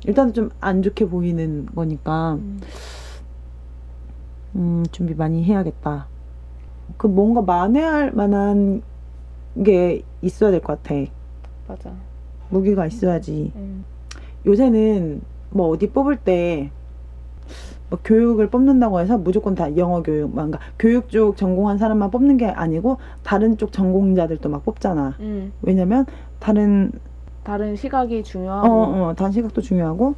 일단은 좀 안 좋게 보이는 거니까 음, 음, 준비 많이 해야겠다. 그 뭔가 만회할 만한 게 있어야 될 것 같아. 맞아. 무기가 있어야지. 음, 요새는 뭐 어디 뽑을 때 뭐 교육을 뽑는다고 해서 무조건 다 영어 교육, 뭔가 교육 쪽 전공한 사람만 뽑는 게 아니고 다른 쪽 전공자들도 막 뽑잖아. 음, 왜냐면 다른 다른 시각이 중요하고 어, 어, 다른 시각도 중요하고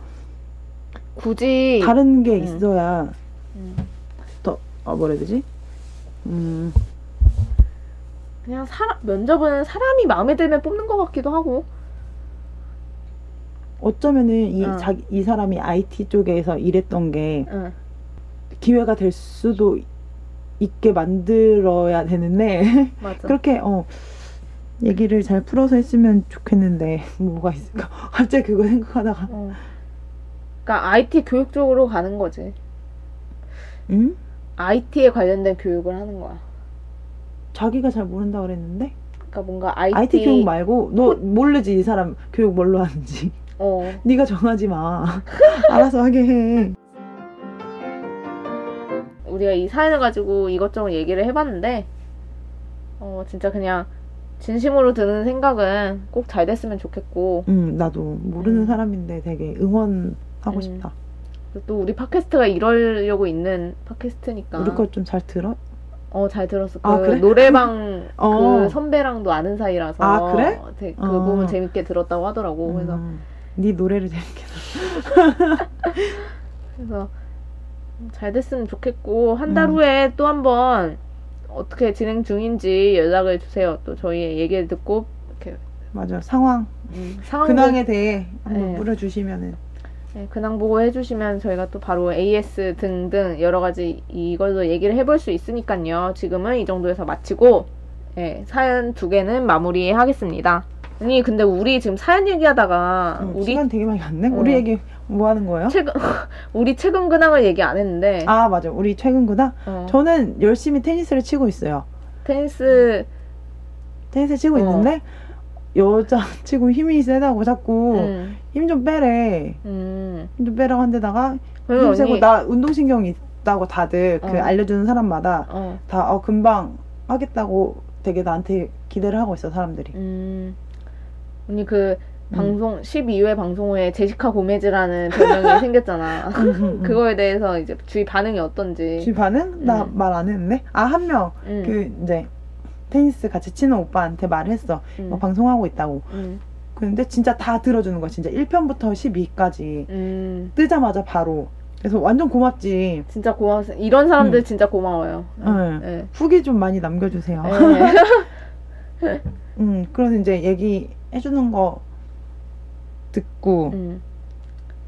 굳이 다른 게 음. 있어야 음, 더 어, 뭐라 해야 되지? 음, 그냥 사람 면접은 사람이 마음에 들면 뽑는 것 같기도 하고. 어쩌면은 이, 어. 자기, 이 사람이 IT 쪽에서 일했던 게 응. 기회가 될 수도 있게 만들어야 되는데 맞아. [LAUGHS] 그렇게 어 얘기를 잘 풀어서 했으면 좋겠는데 뭐가 있을까? [LAUGHS] 갑자기 그거 생각하다가 어. 그러니까 IT 교육 쪽으로 가는 거지. 응? IT에 관련된 교육을 하는 거야. 자기가 잘 모른다 그랬는데 그러니까 뭔가 IT, IT, 교육 말고 너 모르지 이 사람 교육 뭘로 하는지 어, [LAUGHS] 네가 정하지 마 [LAUGHS] 알아서 하게 해 우리가 이 사연을 가지고 이것저것 얘기를 해봤는데, 어, 진짜 그냥 진심으로 드는 생각은 꼭 잘 됐으면 좋겠고, 응, 나도 모르는 음. 사람인데 되게 응원하고 음. 싶다. 또 우리 팟캐스트가 이러려고 있는 팟캐스트니까. 우리 거좀잘 들어? 어, 잘 들었어. 그 아, 그래? 노래방 [LAUGHS] 어. 그 선배랑도 아는 사이라서. 아, 그래? 되게 그 어. 부분 재밌게 들었다고 하더라고. 그래서, 음, 네 노래를 재밌게 [LAUGHS] 그래서 잘 됐으면 좋겠고, 한달 음. 후에 또 한번 어떻게 진행 중인지 연락을 주세요. 또 저희의 얘기를 듣고, 이렇게 맞아 상황 음, 상황 근황에 대해 한번 네. 물어주시면은 네, 근황 보고 해주시면 저희가 또 바로 AS 등등 여러 가지 이걸로 얘기를 해볼 수 있으니까요. 지금은 이 정도에서 마치고 네, 사연 두 개는 마무리하겠습니다. 아니 근데 우리 지금 사연 얘기하다가 어, 우리 시간 되게 많이 갔네. 어. 우리 얘기 뭐 하는 거예요? 최근 [LAUGHS] 우리 최근 근황을 얘기 안 했는데 아 맞아 우리 최근구나. 어, 저는 열심히 테니스를 치고 있어요. 테니스 테니스 치고 어. 있는데 여자 [LAUGHS] 치고 힘이 세다고 자꾸 음, 힘좀 빼래. 음. 힘좀 빼라고 한 데다가 그러면 힘 세고 언니 나 운동신경이 있다고 다들 그 어. 알려주는 사람마다 어, 다 어, 금방 하겠다고 되게 나한테 기대를 하고 있어 사람들이. 음, 언니 그 음. 방송 12회 방송 후에 제시카 고메즈라는 별명이 [LAUGHS] 생겼잖아. 음, 음, 음. 그거에 대해서 이제 주위 반응이 어떤지. 주위 반응? 나 음. 말안 했는데? 아, 한 명, 음, 그, 이제, 테니스 같이 치는 오빠한테 말을 했어. 음, 뭐 방송하고 있다고. 음, 근데 진짜 다 들어주는 거야. 진짜 1편부터 12까지. 음, 뜨자마자 바로. 그래서 완전 고맙지. 진짜 고마워. 이런 사람들 음. 진짜 고마워요. 응. 네. 후기 좀 많이 남겨주세요. 네. [LAUGHS] 음, 그래서 이제 얘기해주는 거 듣고. 음.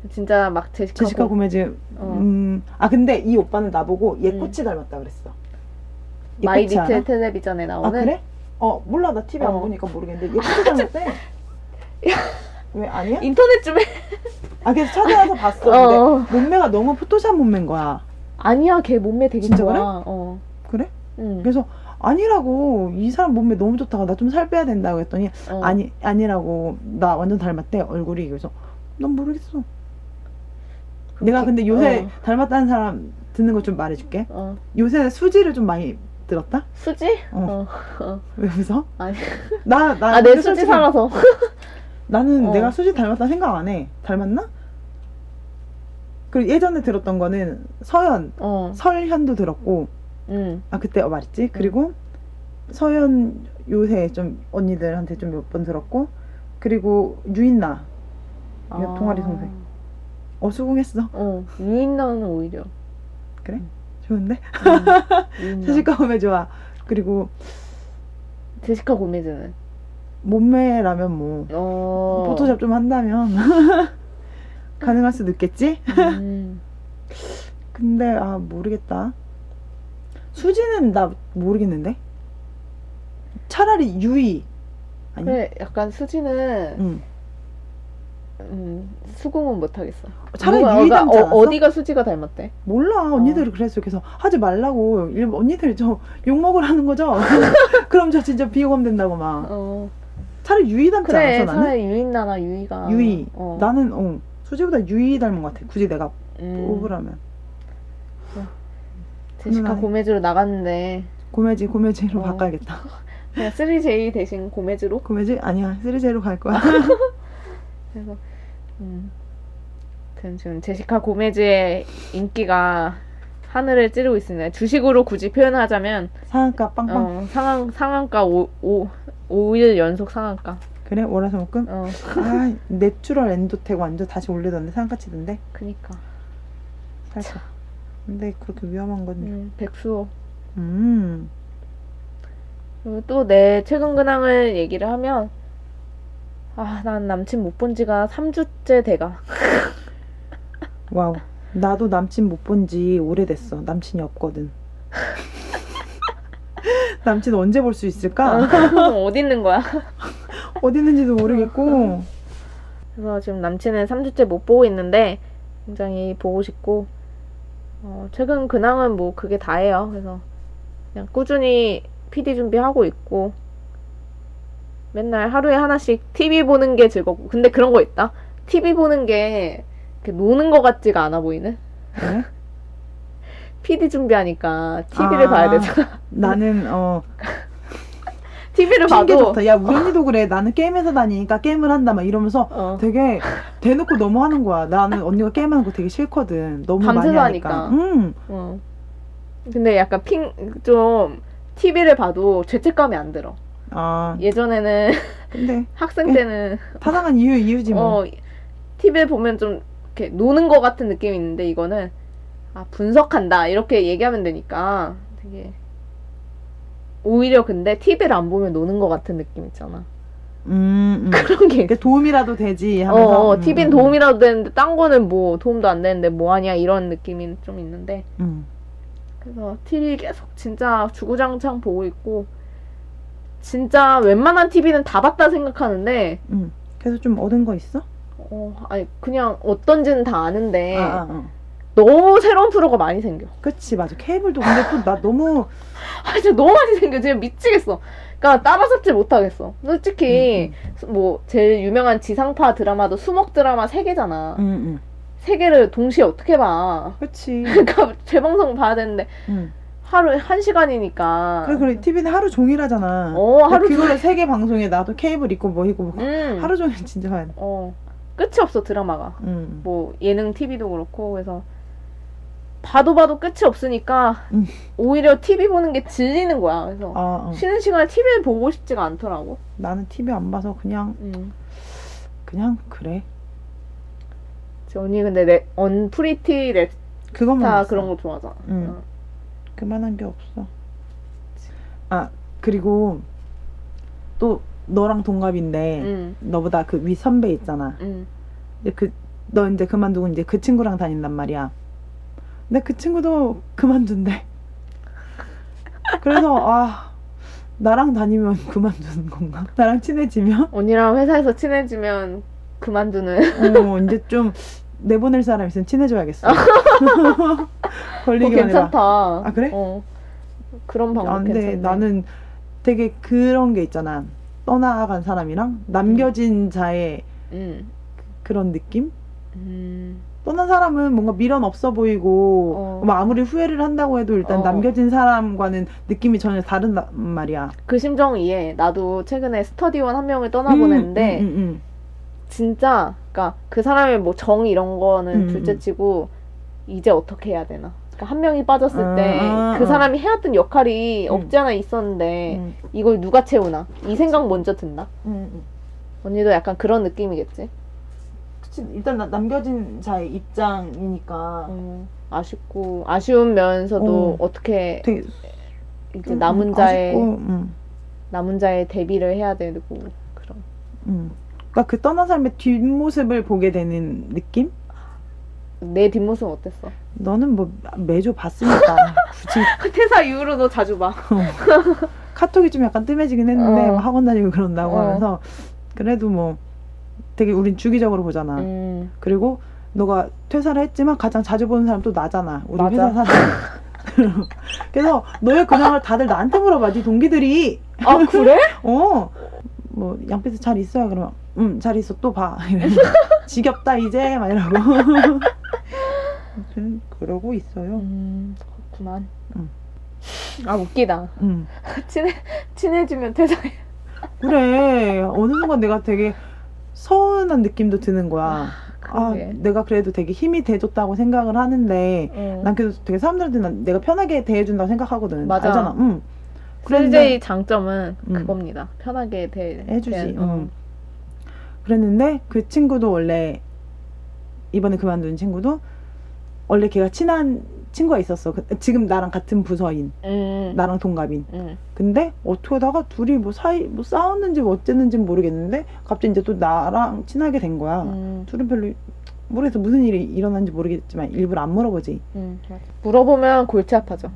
진짜 막 제시카, 제시카 고, 고메즈. 어. 음, 아, 근데 이 오빠는 나보고 예 음. 코치 닮았다 그랬어. 얘 마이 리틀? 텔레비전에 아, 나오는 그래? 어, 몰라. 나 TV 안 어. 보니까 모르겠는데. 예 코치 닮았대. [LAUGHS] 왜, 아니야? 인터넷 좀 해. 아, 그래서 찾아와서 봤어. [LAUGHS] 어. 근데 몸매가 너무 포토샵 몸매인 거야. 아니야, 걔 몸매 되게 진짜 좋아. 그래? 어. 그래? 응. 그래서 아니라고 이 사람 몸매 너무 좋다고 나 좀 살 빼야 된다고 했더니 어. 아니 아니라고 나 완전 닮았대 얼굴이 그래서 난 모르겠어. 내가 근데 요새 어. 닮았다는 사람 듣는 거 좀 말해줄게. 어. 요새 수지를 좀 많이 들었다? 수지? 어. 어. 어. 왜 웃어? 아니. 나, 나. 아, 내 수지 솔직히 살아서. [LAUGHS] 나는 어. 내가 수지 닮았다 생각 안 해. 닮았나? 그리고 예전에 들었던 거는 어. 설현도 들었고, 응. 아, 그때 어, 말했지. 그리고 서연 요새 좀 언니들한테 좀 몇 번 들었고, 그리고 유인나. 이거 동아리 동생. 어, 수긍했어. 어. 유인나는 오히려. 그래? 좋은데? 응. 유인나. [LAUGHS] 제시카 오메 좋아. 그리고 제시카 고메즈는. 몸매라면 뭐, 어. 포토샵 좀 한다면 [LAUGHS] 가능할 수도 있겠지? 음. [LAUGHS] 근데 아 모르겠다. 수지는 나 모르겠는데. 차라리 유이. 아니. 그래, 약간 수지는 응. 음, 수긍은 못하겠어. 차라리 누가- 유이 그러니까 닮지 않았어? 어, 어 디가 수지가 닮았대? 몰라 언니들이 그랬어. 그래서 하지 말라고. 일- 언니들 저 욕 먹으라는 거죠. [LAUGHS] 그럼 저 진짜 비호감 된다고 막. 어. 차라리 유이 닮지 그래, 않았어 나는. 차라리 유인나나 유이가. 유이. 어. 나는 어 수지보다 유이 닮은 것 같아. 굳이 내가 음, 뽑으라면. 제시카. 고메즈로 나갔는데 고메지 고메지로 어. 바꿔야겠다. [LAUGHS] 그냥 3J 대신 고메즈로. 고메지 아니야 three J로 갈 거야. [LAUGHS] 그래서 음. 아무튼 지금 제시카 고메즈의 인기가 하늘을 찌르고 있습니다. 주식으로 굳이 표현하자면 상한가 빵빵. 어, 상한 상한가 5, 오 5일 연속 상한가. 그래 월화수목금. 어, 아 내추럴 엔도텍 완전 다시 올리던데 상한가 치던데. 그니까. 살짝. 근데 그렇게 위험한 건. 음, 백수오. 음. 그리고 또 내 최근 근황을 얘기를 하면 아, 난 남친 못 본 지가 3주째 돼가. [LAUGHS] 와우. 나도 남친 못 본 지 오래됐어. 남친이 없거든. [LAUGHS] 남친 언제 볼 수 있을까? 어디 있는 거야? [LAUGHS] 어디 있는지도 모르겠고. 그래서 지금 남친은 3주째 못 보고 있는데 굉장히 보고 싶고 어, 최근 근황은 뭐 그게 다예요. 그래서 그냥 꾸준히 PD 준비하고 있고 맨날 하루에 하나씩 TV 보는 게 즐겁고 근데 그런 거 있다. TV 보는 게 이렇게 노는 것 같지가 않아 보이는? [LAUGHS] 왜? PD 준비하니까 TV를 아. 봐야 되잖아. 나는 어 TV를 봐도 좋다. 야 우리 언니도 그래. 나는 게임에서 다니니까 게임을 한다 막 이러면서 어. 되게 대놓고 너무 하는 거야. 나는 언니가 게임하는 거 되게 싫거든. 너무 많이 하니까. 하니까. 응. 어. 근데 약간 핑 좀 TV를 봐도 죄책감이 안 들어. 아 예전에는 근데 [LAUGHS] 학생 때는 타당한 이유 이유지 뭐. 어 TV에 보면 좀 이렇게 노는 것 같은 느낌이 있는데 이거는 아 분석한다 이렇게 얘기하면 되니까 되게 오히려 근데 TV를 안 보면 노는 것 같은 느낌 있잖아. 음, 음. [LAUGHS] 그런 게 그러니까 도움이라도 되지 어, 하면서. 어 음, TV는 음, 도움이라도 되는데 딴 거는 뭐 도움도 안 되는데 뭐 하냐 이런 느낌이 좀 있는데 음. 그래서 TV 계속 진짜 주구장창 보고 있고 진짜 웬만한 TV는 다 봤다 생각하는데 음. 그래서 좀 얻은 거 있어? 어 아니 그냥 어떤지는 다 아는데 아, 아, 아. 너무 새로운 프로가 많이 생겨. 그치 맞아 케이블도 근데 또 나 너무 [LAUGHS] 아 진짜 너무 많이 생겨. 진짜 미치겠어. 그러니까 따라잡지 못하겠어. 솔직히 뭐 제일 유명한 지상파 드라마도 수목 드라마 세 개잖아. 음, 음. 세 개를 동시에 어떻게 봐? 그치 [LAUGHS] 그러니까 재방송 봐야 되는데 음. 하루에 한 시간이니까. 그래 그래 TV는 하루 종일 하잖아 어 하루 그거를 종일. 세개 방송에 나도 케이블 있고 뭐 있고 뭐 음. 하루 종일 진짜 봐야 돼 어 끝이 없어 드라마가. 음. 뭐 예능 TV도 그렇고 그래서 봐도 봐도 끝이 없으니까 음. 오히려 TV 보는 게 질리는 거야. 그래서 아, 어. 쉬는 시간에 TV를 보고 싶지가 않더라고. 나는 TV 안 봐서 그냥 음. 그냥 그래 저 언니 근데 레, 언프리티 랩스타 그것만 봤어. 그런 거 좋아하잖아. 응. 어. 그만한 게 없어 아 그리고 또 너랑 동갑인데 응, 너보다 그 위 선배 있잖아 응. 근데 그 너 이제 그만두고 이제 그 친구랑 다닌단 말이야. 근데 그 친구도 그만둔대. 그래서 아 나랑 다니면 그만두는 건가? 나랑 친해지면 언니랑 회사에서 친해지면 그만두는. 어 이제 좀 내보낼 사람 있으면 친해져야겠어. [LAUGHS] 어, 걸리기만 해봐. 괜찮다. 아, 그래? 어. 그런 방법 안 돼. 괜찮네. 나는 되게 그런 게 있잖아. 떠나간 사람이랑 남겨진 자의 응. 그런 느낌? 음. 떠난 사람은 뭔가 미련 없어 보이고 어. 뭐 아무리 후회를 한다고 해도 일단 어. 남겨진 사람과는 느낌이 전혀 다른단 말이야. 그 심정 이해. 나도 최근에 스터디원 한 명을 떠나보냈는데 음, 음, 음, 진짜 그러니까 그 사람의 뭐 정 이런 거는 음, 둘째치고 이제 어떻게 해야 되나. 그러니까 한 명이 빠졌을 아, 때 아, 그 아. 사람이 해왔던 역할이 음. 없지 않아 있었는데 음, 이걸 누가 채우나 이 생각 먼저 든다. 음, 음. 언니도 약간 그런 느낌이겠지. 그치, 일단 나- 남겨진 자의 입장이니까 음, 아쉽고 아쉬우면서도 어. 어. 떻게 되게 이제 음, 남은 자의 아쉽고, 음, 남은 자의 대비를 해야 되고 그런. 음. 그러니까 그 떠난 사람의 뒷모습을 보게 되는 느낌? 내 뒷모습 어땠어? 너는 뭐 매주 봤으니까 [LAUGHS] 굳이 퇴사 이후로도 자주 봐. 카톡이 좀 약간 뜸해지긴 했는데 어. 뭐 학원 다니고 그런다고 어. 하면서 그래도 뭐 되게 우린 주기적으로 보잖아. 음. 그리고 너가 퇴사를 했지만 가장 자주 보는 사람 또 나잖아. 우리 맞아. 회사 사람. [LAUGHS] 그래서 너의 근황을 다들 나한테 물어봐. 네 동기들이 아 그래? [LAUGHS] 어. 뭐 양피스 잘 있어요. 그러면 음, 잘 있어. 또 봐. 이러면서 [LAUGHS] 지겹다 이제 막 이러고. 아무튼 그러고 있어요. 음 그렇구만. 음. 아 웃기다. 음. 친해 친해지면 퇴사해. 그래. 어느 순간 내가 되게 서운한 느낌도 드는 거야. 아, 그러게. 내가 그래도 되게 힘이 돼줬다고 생각을 하는데, 응. 난 그래도 되게 사람들한테 난 내가 편하게 대해준다고 생각하거든. 맞아. 알잖아. 응. CJ 장점은 음. 그겁니다. 편하게 대 해주지. 대- 응. 어. 그랬는데, 그 친구도 원래, 이번에 그만둔 친구도, 원래 걔가 친한 친구가 있었어. 그- 지금 나랑 같은 부서인, 음. 나랑 동갑인. 음. 근데 어떻게 하다가 둘이 뭐 사이, 뭐 싸웠는지 뭐 어쨌는지 모르겠는데, 갑자기 이제 또 나랑 친하게 된 거야. 음. 둘은 별로 모르겠어 무슨 일이 일어난지 모르겠지만 일부러 안 물어보지. 음. 물어보면 골치 아파져.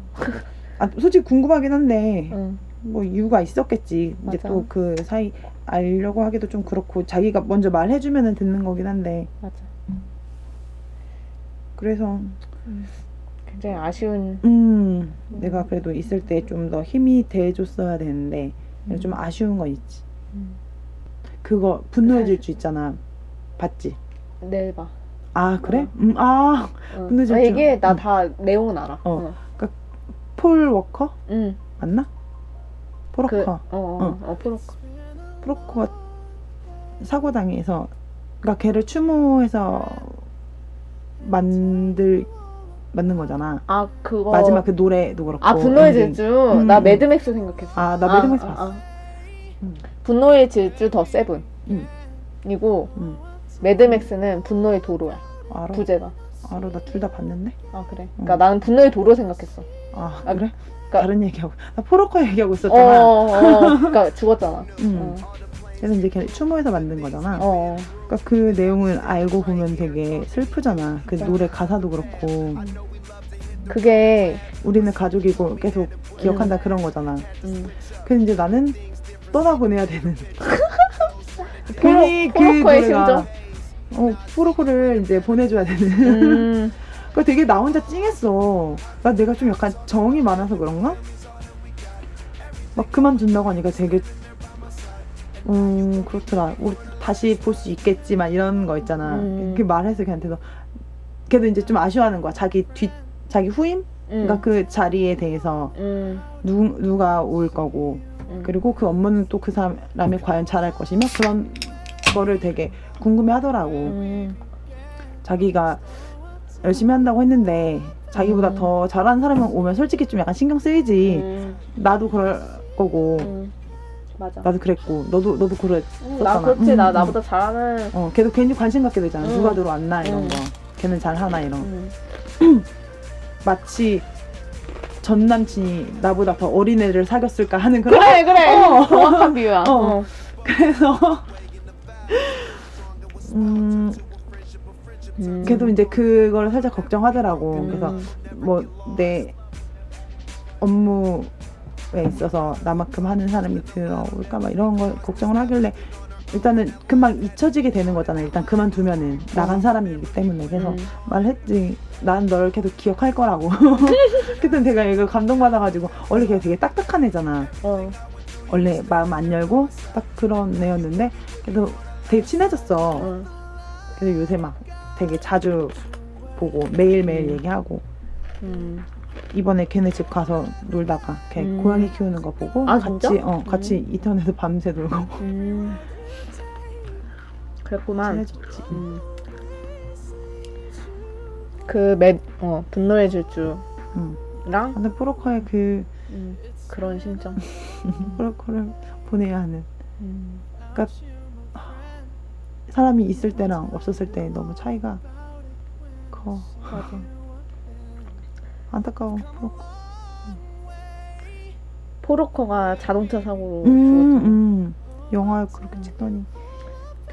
아 솔직히 궁금하긴 한데 응. 뭐 이유가 있었겠지. 이제 맞아. 또그 사이 알려고 하기도 좀 그렇고 자기가 먼저 말해주면은 듣는 거긴 한데 맞아. 그래서 굉장히 아쉬운. 음 내가 그래도 있을 때 좀 더 힘이 돼줬어야 되는데 좀 아쉬운 건 있지. 음. 그거 분노의 질주 있잖아. 봤지? 내일 봐. 아 그래? 어. 음, 아, 응. 분노의 아, 질주. 이게 나 응. 다 내용은 알아. 어. 폴 워커 응. 맞나? 그, 폴 워커. 어, 어, 어, 폴 워커. 폴 워커가 사고 당해서 그러니까 걔를 추모해서 만들 만든 거잖아. 아, 그거. 마지막 그 노래도 그렇고. 아, 분노의 엔딩. 질주. 음, 나 음. 매드맥스 생각했어. 아, 나 매드맥스 봤어. 음. 분노의 질주 The Seven. 음. 이고 응. 매드맥스는 분노의 도로야. 알아. 부제가. 알아. 나 둘 다 봤는데. 아, 그래. 그러니까 음. 나는 분노의 도로 생각했어. 아, 아, 그래? 그러니까- 다른 얘기하고. 나 폴 워커 얘기하고 어, 있었잖아. 어, [LAUGHS] 그러니까 죽었잖아. 음. 어. 그래서 이제 걔 추모해서 만든 거잖아. 어. 그러니까 그 내용을 알고 보면 되게 슬프잖아. 그 그러니까. 노래 가사도 그렇고. 그게 우리는 가족이고 계속 기억한다 그런 거잖아. 음, 근데 이제 나는 떠나보내야 되는. [LAUGHS] 괜히 그 포로코의 노래가 심정. 어 포로코를 이제 보내줘야 되는. 음, [LAUGHS] 그 되게 나 혼자 찡했어. 나 내가 좀 약간 정이 많아서 그런가? 막 그만둔다고 하니까 되게 음 그렇더라. 우리 다시 볼 수 있겠지만 이런 거 있잖아. 음. 그 말해서 걔한테도 걔도 이제 좀 아쉬워하는 거야. 자기 뒤 자기 후임? 음, 그러니까 그 자리에 대해서 음, 누, 누가 올 거고 음. 그리고 그 업무는 또 그 사람이 과연 잘할 것이며 그런 거를 되게 궁금해 하더라고. 음, 자기가 열심히 한다고 했는데 자기보다 음. 더 잘하는 사람이 오면 솔직히 좀 약간 신경 쓰이지. 음, 나도 그럴 거고 음. 맞아. 나도 그랬고 너도 너도 그랬. 음, 나. 그렇지. 음, 나 음. 나보다 잘하는. 어 걔도 괜히 관심 갖게 되잖아. 음. 누가 들어왔나 이런 음. 거. 걔는 잘 하나 이런. [CLEARS THROAT] [CLEARS THROAT] 음, 마치 전 남친이 나보다 더 어린 애를 사귀었을까 하는 그런. 그래 그래. 어. 정확한 비유야. 어. 어. 그래서 음 음. 걔도 이제 그걸 살짝 걱정하더라고. 음. 그래서 뭐 내 업무에 있어서 나만큼 하는 사람이 들어올까 막 이런 걸 걱정을 하길래 일단은 금방 잊혀지게 되는 거잖아. 일단 그만두면은 나간 어. 사람이기 때문에 그래서 음. 말했지. 난널 계속 기억할 거라고. [LAUGHS] 그때 내가 이거 감동받아가지고 원래 걔 되게 딱딱한 애잖아. 어. 원래 마음 안 열고 딱 그런 애였는데 그래도 되게 친해졌어. 어. 그래서 요새 막 되게 자주 보고 매일매일 음. 얘기하고 음. 이번에 걔네 집 가서 놀다가 걔 음. 고양이 키우는 거 보고 아, 같이 진짜? 어 같이 음. 인터넷에 밤새 놀고 음. 그랬구만. 친해졌지. 음. 그 맵, 어, 분노의 질주랑 음. 근데 프로커의 그 음, 그런 심정. [LAUGHS] 프로커를 보내야 하는 음. 사람이 있을 때랑 없었을 때 너무 차이가 커 맞아. 안타까워 프로커. 포로커가 자동차 사고로 음, 죽었잖아. 음. 영화 그렇게 찍더니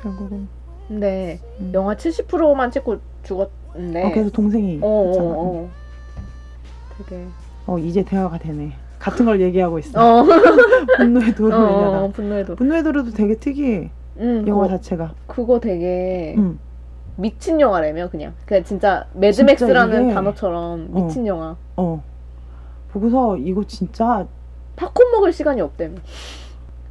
결국은 근데 음. 영화 70%만 찍고 죽었는데. 어, 그래서 동생이 어, 어, 있잖아. 어. 되게. 어, 이제 대화가 되네. 같은 걸 얘기하고 있어. 어, [LAUGHS] 분노의 도로 어, 얘기하다. 어, 분노의 도. 분노의 도로도 되게 특이해. 음, 영화 그거, 자체가. 그거 되게 응. 미친 영화라며 그냥. 그냥 진짜 진짜 매드맥스라는 이게- 단어처럼 어. 미친 영화. 어. 보고서 이거 진짜 팝콘 먹을 시간이 없대며.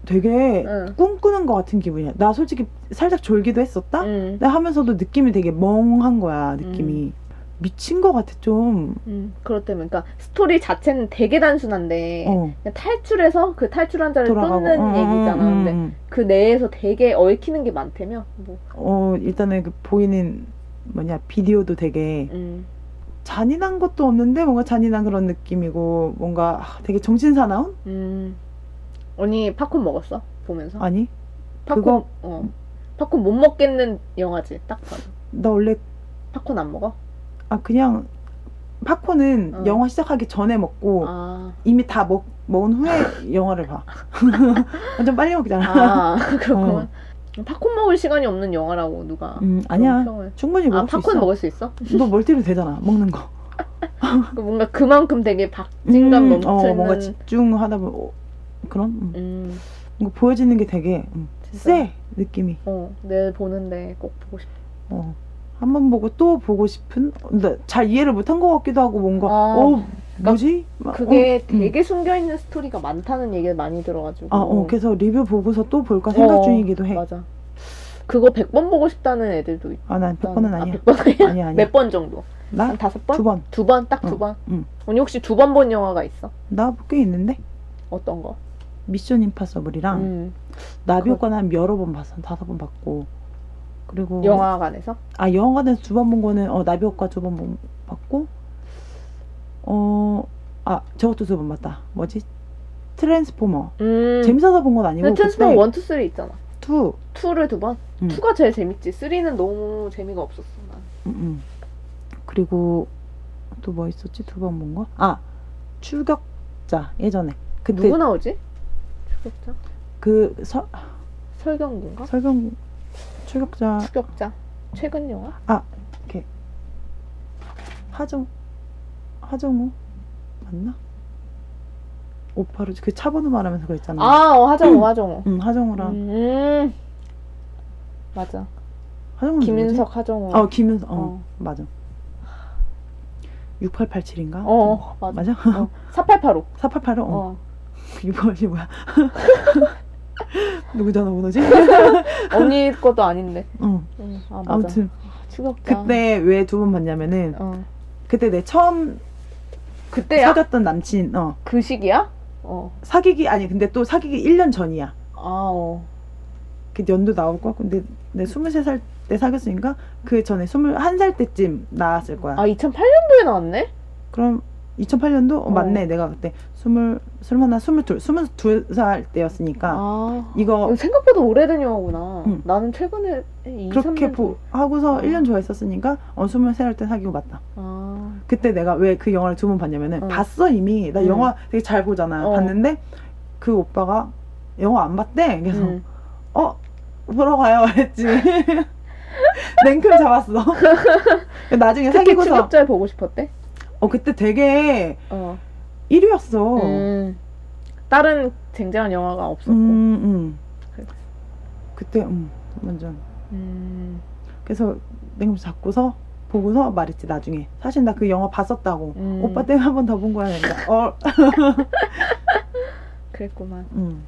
되게 응. 꿈꾸는 것 같은 기분이야. 나 솔직히 살짝 졸기도 했었다? 응. 근데 하면서도 느낌이 되게 멍한 거야, 느낌이. 미친 것 같아, 좀. 음, 그렇다면, 그러니까 스토리 자체는 되게 단순한데 어. 탈출해서 그 탈출한 자를 돌아가고. 쫓는 응, 응, 얘기잖아. 응, 근데 응. 그 내에서 되게 얽히는 게 많다며. 뭐, 어, 일단은 그 보이는, 뭐냐, 비디오도 되게 음, 잔인한 것도 없는데 뭔가 잔인한 그런 느낌이고, 뭔가 아, 되게 정신 사나운? 음. 언니 팝콘 먹었어? 보면서? 아니? 팝콘, 그거- 어. 팝콘 못 먹겠는 영화지, 딱 봐도. 나 원래, 팝콘 안 먹어? 아, 그냥, 팝콘은 어. 영화 시작하기 전에 먹고, 아, 이미 다 먹, 먹은 후에 [LAUGHS] 영화를 봐. [LAUGHS] 완전 빨리 먹잖아. 아, 그렇구만. 팝콘 먹을 시간이 없는 영화라고, 누가. 음, 그런 아니야. 평을. 충분히 먹을 아, 수 팝콘 있어. 먹을 수 있어? 너 멀티로 되잖아. 먹는 거. 그 [LAUGHS] 뭔가 그만큼 되게 박진감 음, 넘치는. 어, 뭔가 집중하다 보면 어, 그런 음. 음, 뭔가 보여지는 게 되게 음. 쎄 느낌이. 어, 내일 보는데 꼭 보고 싶어. 어. 한 번 보고 또 보고 싶은. 근데 잘 이해를 못한 것 같기도 하고 뭔가 아, 어 뭐지? 막, 그게 어, 음. 되게 숨겨 있는 스토리가 많다는 얘기를 많이 들어가지고. 아, 어, 그래서 리뷰 보고서 또 볼까 생각 어, 중이기도 해. 맞아. 그거 100번 보고 싶다는 애들도 있 아, 난 100번은 아니야. 100번 아니야? 아니야, 아니야. 몇 번 정도? 나 한 다섯 번? 두 번. 두 번? 딱두 어, 번? 응. 언니 혹시 두 번 본 영화가 있어? 나 꽤 있는데. 어떤 거? 미션 임파서블이랑 음, 나비 효과는 한 여러 번 봤어. 한 다섯 번 봤고. 그리고 영화관에서? 아 영화관에서 두 번 본 거는 어 나비 효과 두 번 봤고 어 아 저것도 두 번 봤다 뭐지 트랜스포머 음. 재밌어서 본 건 아니고 트랜스포머 1, 2, 3 있잖아. two 2를 두 번? 음. 2가 제일 재밌지. 3는 너무 재미가 없었어. 난. 음, 음. 그리고 또 뭐 있었지 두 번 본 거? 아 추격자 예전에 그때 누구 나오지? 추격자? 그 서, 설경구인가? 설경 추격자 추격자? 최근 영화? 하정 하정우 맞나? 오빠로 그 차 번호 말하면서 그랬잖아. 아, 어, 하정우, 하정우. 응 하정우랑 음. 맞아. 하정우 김윤석, 하정우. 어 김윤석 어, 어. 맞아. 6887인가? 어, 맞아. 맞아? 어, 4885. 4885? 어. 어. 6번이 뭐야? 누구 전화번호지? [LAUGHS] 언니 것도 아닌데. 응. 응, 아, 맞아. 아무튼 추격자. 그때 왜 두 번 봤냐면은 어. 그때 내 처음 그때야? 사귀었던 남친 어 그 시기야? 어. 사귀기 아니 근데 또 사귀기 1년 전이야. 아, 어. 그 연도 나올 것 같고 근데 내 23살 때 사귀었으니까 그 전에 21살 때쯤 나왔을 거야. 아, 2008년도에 나왔네? 그럼 2008년도 어, 어. 맞네 내가 그때 스물 스물하나 스물둘 스물두 살 때였으니까 아. 이거 생각보다 오래된 영화구나. 응. 나는 최근에 2, 그렇게 3년 보, 하고서 어. 1년 좋아했었으니까 어 23살 때 사귀고 맞다. 아. 그때 내가 왜 그 영화를 두 번 봤냐면은 어. 봤어 이미 나 응. 영화 되게 잘 보잖아 어. 봤는데 그 오빠가 영화 안 봤대 그래서 응. 어 보러 가요 [LAUGHS] 했지 [LAUGHS] 냉큼 잡았어 [LAUGHS] 나중에 특히 사귀고서 추격자를 보고 싶었대? 어 그때 되게 어. 1위였어 음. 다른 쟁쟁한 영화가 없었고. 음, 음. 그래. 그때 음 완전 음. 그래서 냉큼 잡고서 보고서 말했지 나중에 사실 나 그 영화 봤었다고 음. 오빠 때문에 한 번 더 본 거야 그러니까 어 [LAUGHS] 그랬구만. 음.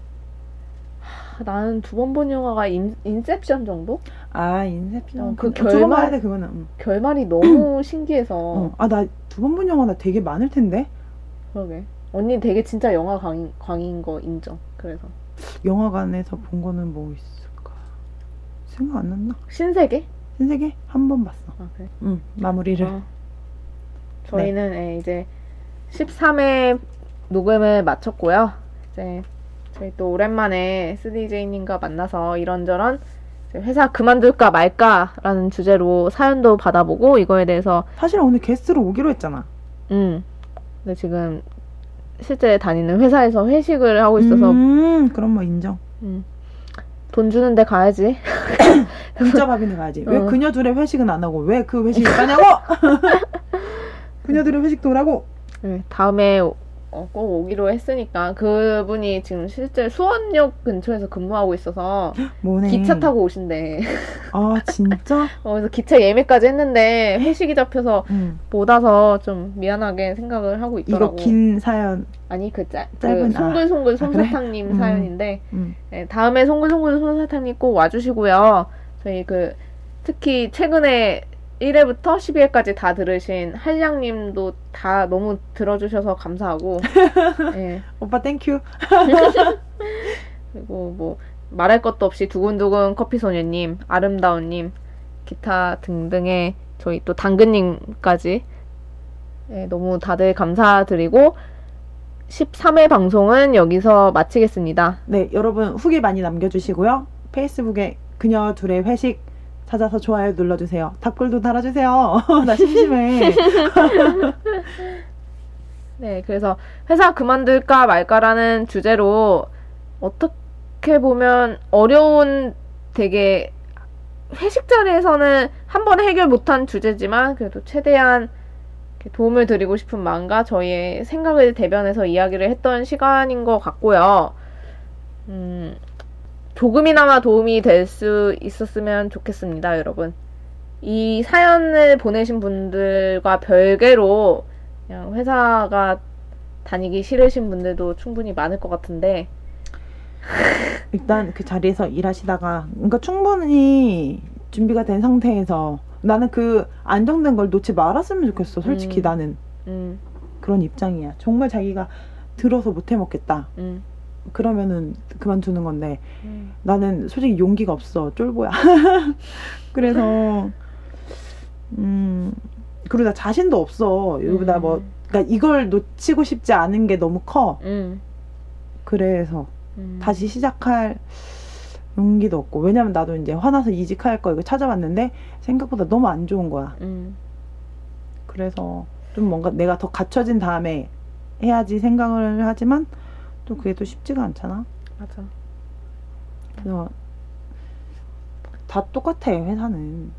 나는 두 번 본 영화가 인, 인셉션 정도? 아 인셉션. 어, 그 결말- 봐야 돼 그거는. 응. 결말이 [CLEARS THROAT] 너무 신기해서 어. 아나 두 번 본 영화 나 되게 많을 텐데. 그러게 언니 되게 진짜 영화 광인, 광인 거 인정 그래서 영화관에서 본 거는 뭐 있을까? 생각 안 났나? 신세계? 신세계 한 번 봤어. 아 그래 응 마무리를. 어. 저희는 예, 이제 13회 녹음을 마쳤고요. 이제 저희 또 오랜만에 스디제이님과 만나서 이런저런 회사 그만둘까 말까라는 주제로 사연도 받아보고 이거에 대해서 사실 오늘 게스트로 오기로 했잖아. 음 근데 지금 실제 다니는 회사에서 회식을 하고 있어서 음 그럼 뭐 인정. 음, 돈 주는데 가야지. [LAUGHS] 진짜 밥이네 가야지. 왜 어. 그녀 둘의 회식은 안 하고 왜 그 회식을 가냐고? [LAUGHS] 그녀들의 회식도 오라고. 네, 다음에 어, 꼭 오기로 했으니까 그분이 지금 실제 수원역 근처에서 근무하고 있어서 [GASPS] 뭐네. 기차 타고 오신대. 아 진짜? [LAUGHS] 어, 그래서 기차 예매까지 했는데 회식이 잡혀서 응. 못 와서 좀 미안하게 생각을 하고 이거 있더라고. 긴 사연. 아니 그 짜, 짧은- 그 송글송글 아, 그래? 솜사탕님 음. 사연인데 응. 네, 다음에 송글송글 솜사탕님 꼭 와주시고요. 저희 그 특히 최근에 1회부터 12회까지 다 들으신 한량님도 다 너무 들어주셔서 감사하고 네, [LAUGHS] 오빠 thank you. [LAUGHS] 그리고 뭐 말할 것도 없이 두근두근 커피소녀님, 아름다운님, 기타 등등의 저희 또 당근님까지 네, 너무 다들 감사드리고 13회 방송은 여기서 마치겠습니다. 네 여러분 후기 많이 남겨주시고요. 페이스북에 그녀 둘의 회식 찾아서 좋아요 눌러주세요. 답글도 달아주세요. [LAUGHS] 나 심심해. [LAUGHS] 네, 그래서 회사 그만둘까 말까라는 주제로 어떻게 보면 어려운 되게 회식 자리에서는 한 번에 해결 못한 주제지만 그래도 최대한 도움을 드리고 싶은 마음과 저희의 생각을 대변해서 이야기를 했던 시간인 것 같고요. 음, 조금이나마 도움이 될 수 있었으면 좋겠습니다, 여러분. 이 사연을 보내신 분들과 별개로 그냥 회사가 다니기 싫으신 분들도 충분히 많을 것 같은데 [LAUGHS] 일단 그 자리에서 일하시다가 그러니까 충분히 준비가 된 상태에서 나는 그 안정된 걸 놓지 말았으면 좋겠어. 솔직히 음. 나는 음, 그런 입장이야. 정말 자기가 들어서 못 해먹겠다. 음, 그러면은 그만두는 건데 음. 나는 솔직히 용기가 없어. 쫄보야. [LAUGHS] 그래서 음 그리고 나 자신도 없어. 이거 나뭐 그러니까 이걸 놓치고 싶지 않은 게 너무 커. 음, 그래서 음. 다시 시작할 용기도 없고 왜냐면 나도 이제 화나서 이직할 거 이거 찾아봤는데 생각보다 너무 안 좋은 거야. 음, 그래서 좀 뭔가 내가 더 갖춰진 다음에 해야지 생각을 하지만 또 그게 또 쉽지가 않잖아. 맞아. 그래서 다 똑같아 회사는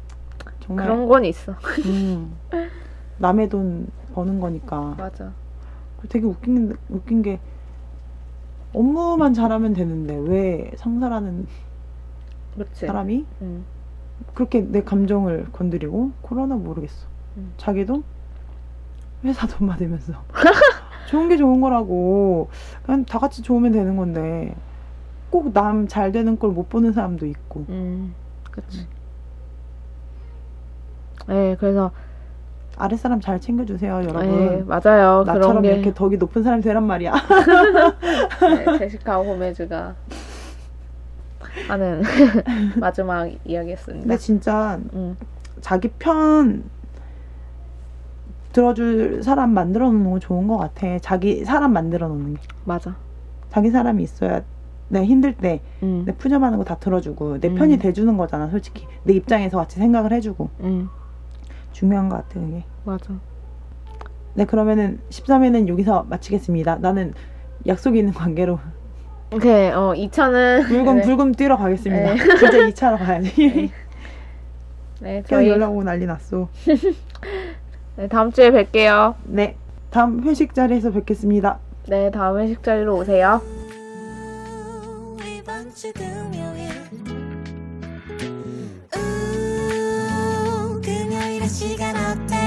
정말 그런 건 있어. 음, 남의 돈 버는 거니까 맞아. 되게 웃긴 웃긴 게 업무만 잘하면 되는데 왜 상사라는 그렇지. 사람이 음, 그렇게 내 감정을 건드리고 그러나 모르겠어. 음. 자기도 회사 돈 받으면서 [LAUGHS] 좋은 게 좋은 거라고 그냥 다 같이 좋으면 되는 건데 꼭 남 잘 되는 걸 못 보는 사람도 있고 음, 그치. 네, 그래서 아랫 사람 잘 챙겨주세요, 네, 여러분. 맞아요. 그런 나처럼 게 이렇게 덕이 높은 사람이 되란 말이야. [LAUGHS] 네, 제시카 호메즈가 하는 [LAUGHS] 마지막 이야기였습니다. 근데 진짜 음, 자기 편 들어줄 사람 만들어 놓는 거 좋은 것 같아. 자기 사람 만들어 놓는 게. 맞아. 자기 사람이 있어야 내가 힘들 때 음, 내 푸념하는 거 다 들어주고 내 음. 편이 돼주는 거잖아 솔직히 내 입장에서 같이 생각을 해주고 음, 중요한 것 같아 그게 맞아. 네 그러면은 13회는 여기서 마치겠습니다 나는 약속이 있는 관계로 오케이, 어, 2차는 [LAUGHS] 불금 네, 불금 뛰러 가겠습니다 네. [LAUGHS] 진짜 2차로 가야지 네, [LAUGHS] 계속 저희 연락 오고 난리 났어 네, 다음 주에 뵐게요. 네. 다음 회식 자리에서 뵙겠습니다. 네, 다음 회식 자리로 오세요. 시간 어때?